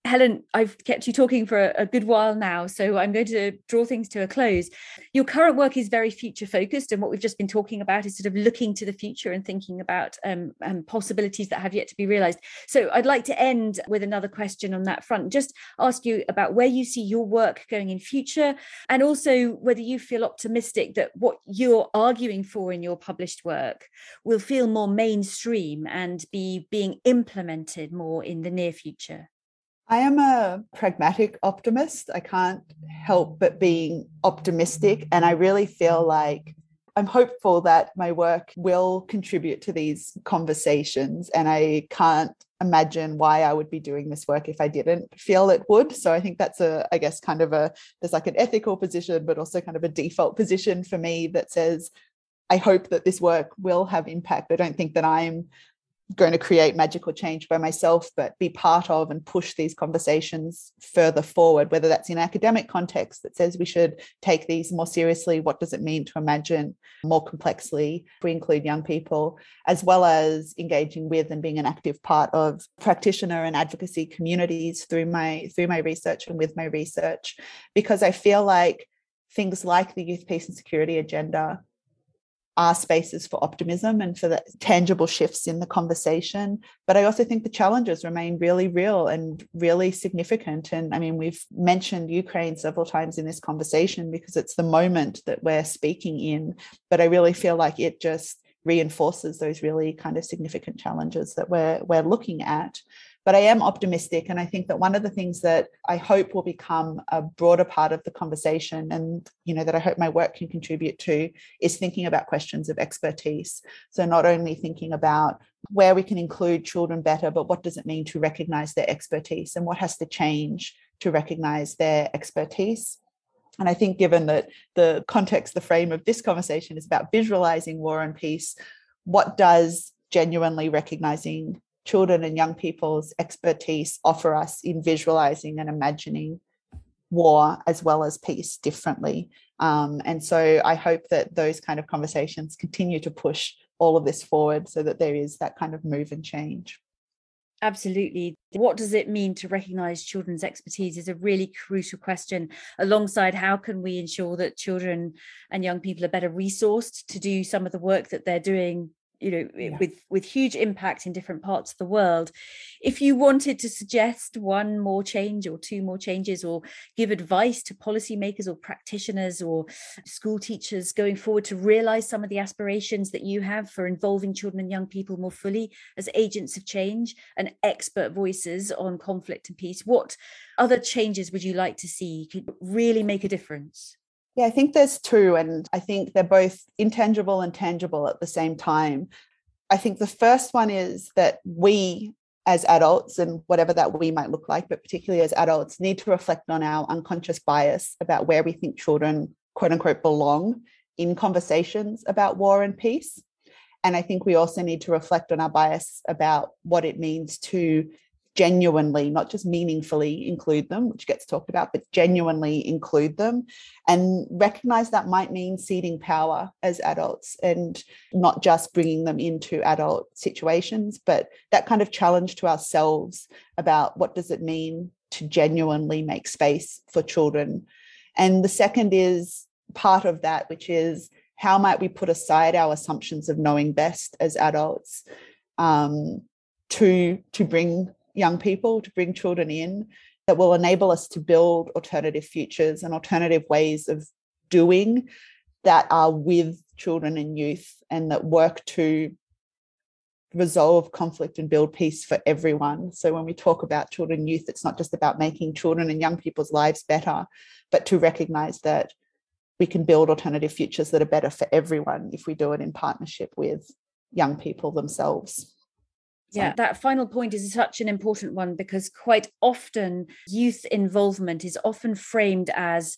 Helen, I've kept you talking for a, good while now, so I'm going to draw things to a close. Your current work is very future focused, and what we've just been talking about is sort of looking to the future and thinking about um, um, possibilities that have yet to be realized. So I'd like to end with another question on that front. Just ask you about where you see your work going in future, and also whether you feel optimistic that what you're arguing for in your published work will feel more mainstream and be being implemented more in the near future. I am a pragmatic optimist. I can't help but being optimistic. And I really feel like I'm hopeful that my work will contribute to these conversations. And I can't imagine why I would be doing this work if I didn't feel it would. So I think that's a, I guess, kind of a, there's like an ethical position, but also kind of a default position for me that says, I hope that this work will have impact. I don't think that I'm going to create magical change by myself, but be part of and push these conversations further forward, whether that's in academic context that says we should take these more seriously. What does it mean to imagine more complexly? We include young people, as well as engaging with and being an active part of practitioner and advocacy communities through my through my research and with my research, because I feel like things like the youth peace and security agenda are spaces for optimism and for the tangible shifts in the conversation. But I also think the challenges remain really real and really significant. And I mean, we've mentioned Ukraine several times in this conversation because it's the moment that we're speaking in. But I really feel like it just reinforces those really kind of significant challenges that we're we're looking at but I am optimistic. And I think that one of the things that I hope will become a broader part of the conversation and, you know, that I hope my work can contribute to is thinking about questions of expertise. So not only thinking about where we can include children better, but what does it mean to recognize their expertise and what has to change to recognize their expertise. And I think, given that the context, the frame of this conversation is about visualizing war and peace, what does genuinely recognizing children and young people's expertise offer us in visualizing and imagining war as well as peace differently. Um, and so I hope that those kind of conversations continue to push all of this forward so that there is that kind of move and change. Absolutely. What does it mean to recognize children's expertise is a really crucial question, alongside how can we ensure that children and young people are better resourced to do some of the work that they're doing you know eh, yeah. with with huge impact in different parts of the world if you wanted to suggest one more change or two more changes or give advice to policymakers or practitioners or school teachers going forward to realize some of the aspirations that you have for involving children and young people more fully as agents of change and expert voices on conflict and peace what other changes would you like to see could really make a difference yeah, I think there's two, and I think they're both intangible and tangible at the same time. I think the first one is that we, as adults, and whatever that we might look like, but particularly as adults, need to reflect on our unconscious bias about where we think children, quote unquote, belong in conversations about war and peace. And I think we also need to reflect on our bias about what it means to genuinely, not just meaningfully include them, which gets talked about, but genuinely include them and recognize that might mean ceding power as adults and not just bringing them into adult situations, but that kind of challenge to ourselves about what does it mean to genuinely make space for children. And the second is part of that, which is how might we put aside our assumptions of knowing best as adults um, to to bring young people, to bring children in that will enable us to build alternative futures and alternative ways of doing that are with children and youth and that work to resolve conflict and build peace for everyone. So when we talk about children and youth, it's not just about making children and young people's lives better, but to recognize that we can build alternative futures that are better for everyone if we do it in partnership with young people themselves. Yeah, that final point is such an important one because quite often youth involvement is often framed as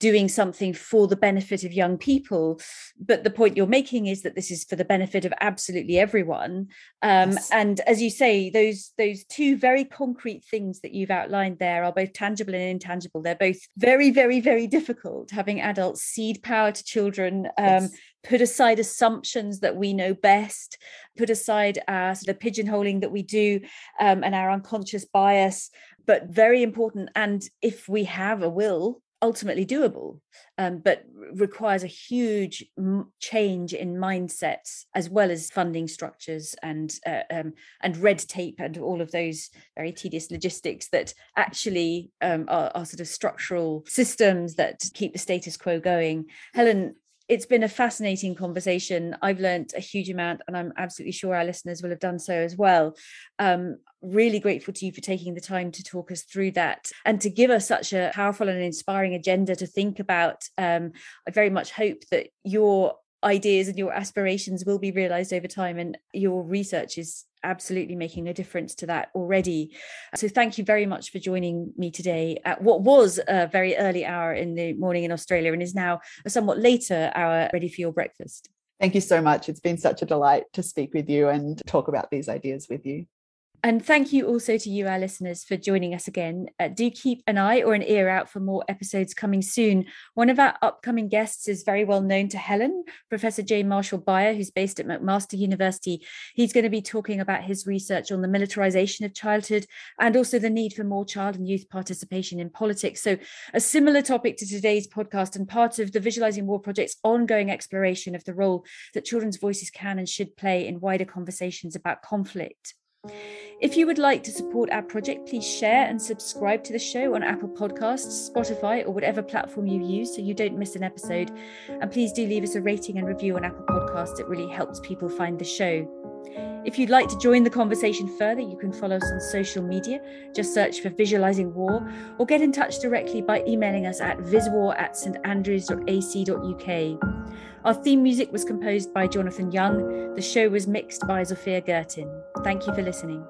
doing something for the benefit of young people but the point you're making is that this is for the benefit of absolutely everyone um, yes. and as you say those those two very concrete things that you've outlined there are both tangible and intangible they're both very very very difficult having adults cede power to children um, yes put aside assumptions that we know best, put aside our sort of pigeonholing that we do um, and our unconscious bias, but very important. And if we have a will, ultimately doable, um, but requires a huge m- change in mindsets as well as funding structures and uh, um, and red tape and all of those very tedious logistics that actually um, are, are, sort of structural systems that keep the status quo going. Helen, it's been a fascinating conversation. I've learned a huge amount, and I'm absolutely sure our listeners will have done so as well. Um, really grateful to you for taking the time to talk us through that and to give us such a powerful and inspiring agenda to think about. Um, I very much hope that your ideas and your aspirations will be realized over time, and your research is absolutely making a difference to that already. So thank you very much for joining me today at what was a very early hour in the morning in Australia and is now a somewhat later hour ready for your breakfast. Thank you so much. It's been such a delight to speak with you and talk about these ideas with you. And thank you also to you, our listeners, for joining us again. Uh, do keep an eye or an ear out for more episodes coming soon. One of our upcoming guests is very well known to Helen, Professor J. Marshall Beier, who's based at McMaster University. He's going to be talking about his research on the militarization of childhood and also the need for more child and youth participation in politics. So, a similar topic to today's podcast and part of the Visualizing War Project's ongoing exploration of the role that children's voices can and should play in wider conversations about conflict. If you would like to support our project, please share and subscribe to the show on Apple Podcasts, Spotify, or whatever platform you use so you don't miss an episode. And please do leave us a rating and review on Apple Podcasts, it really helps people find the show. If you'd like to join the conversation further, you can follow us on social media. Just search for Visualizing War or get in touch directly by emailing us at viswar at standrews.ac.uk. Our theme music was composed by Jonathan Young. The show was mixed by Zofia Gertin. Thank you for listening.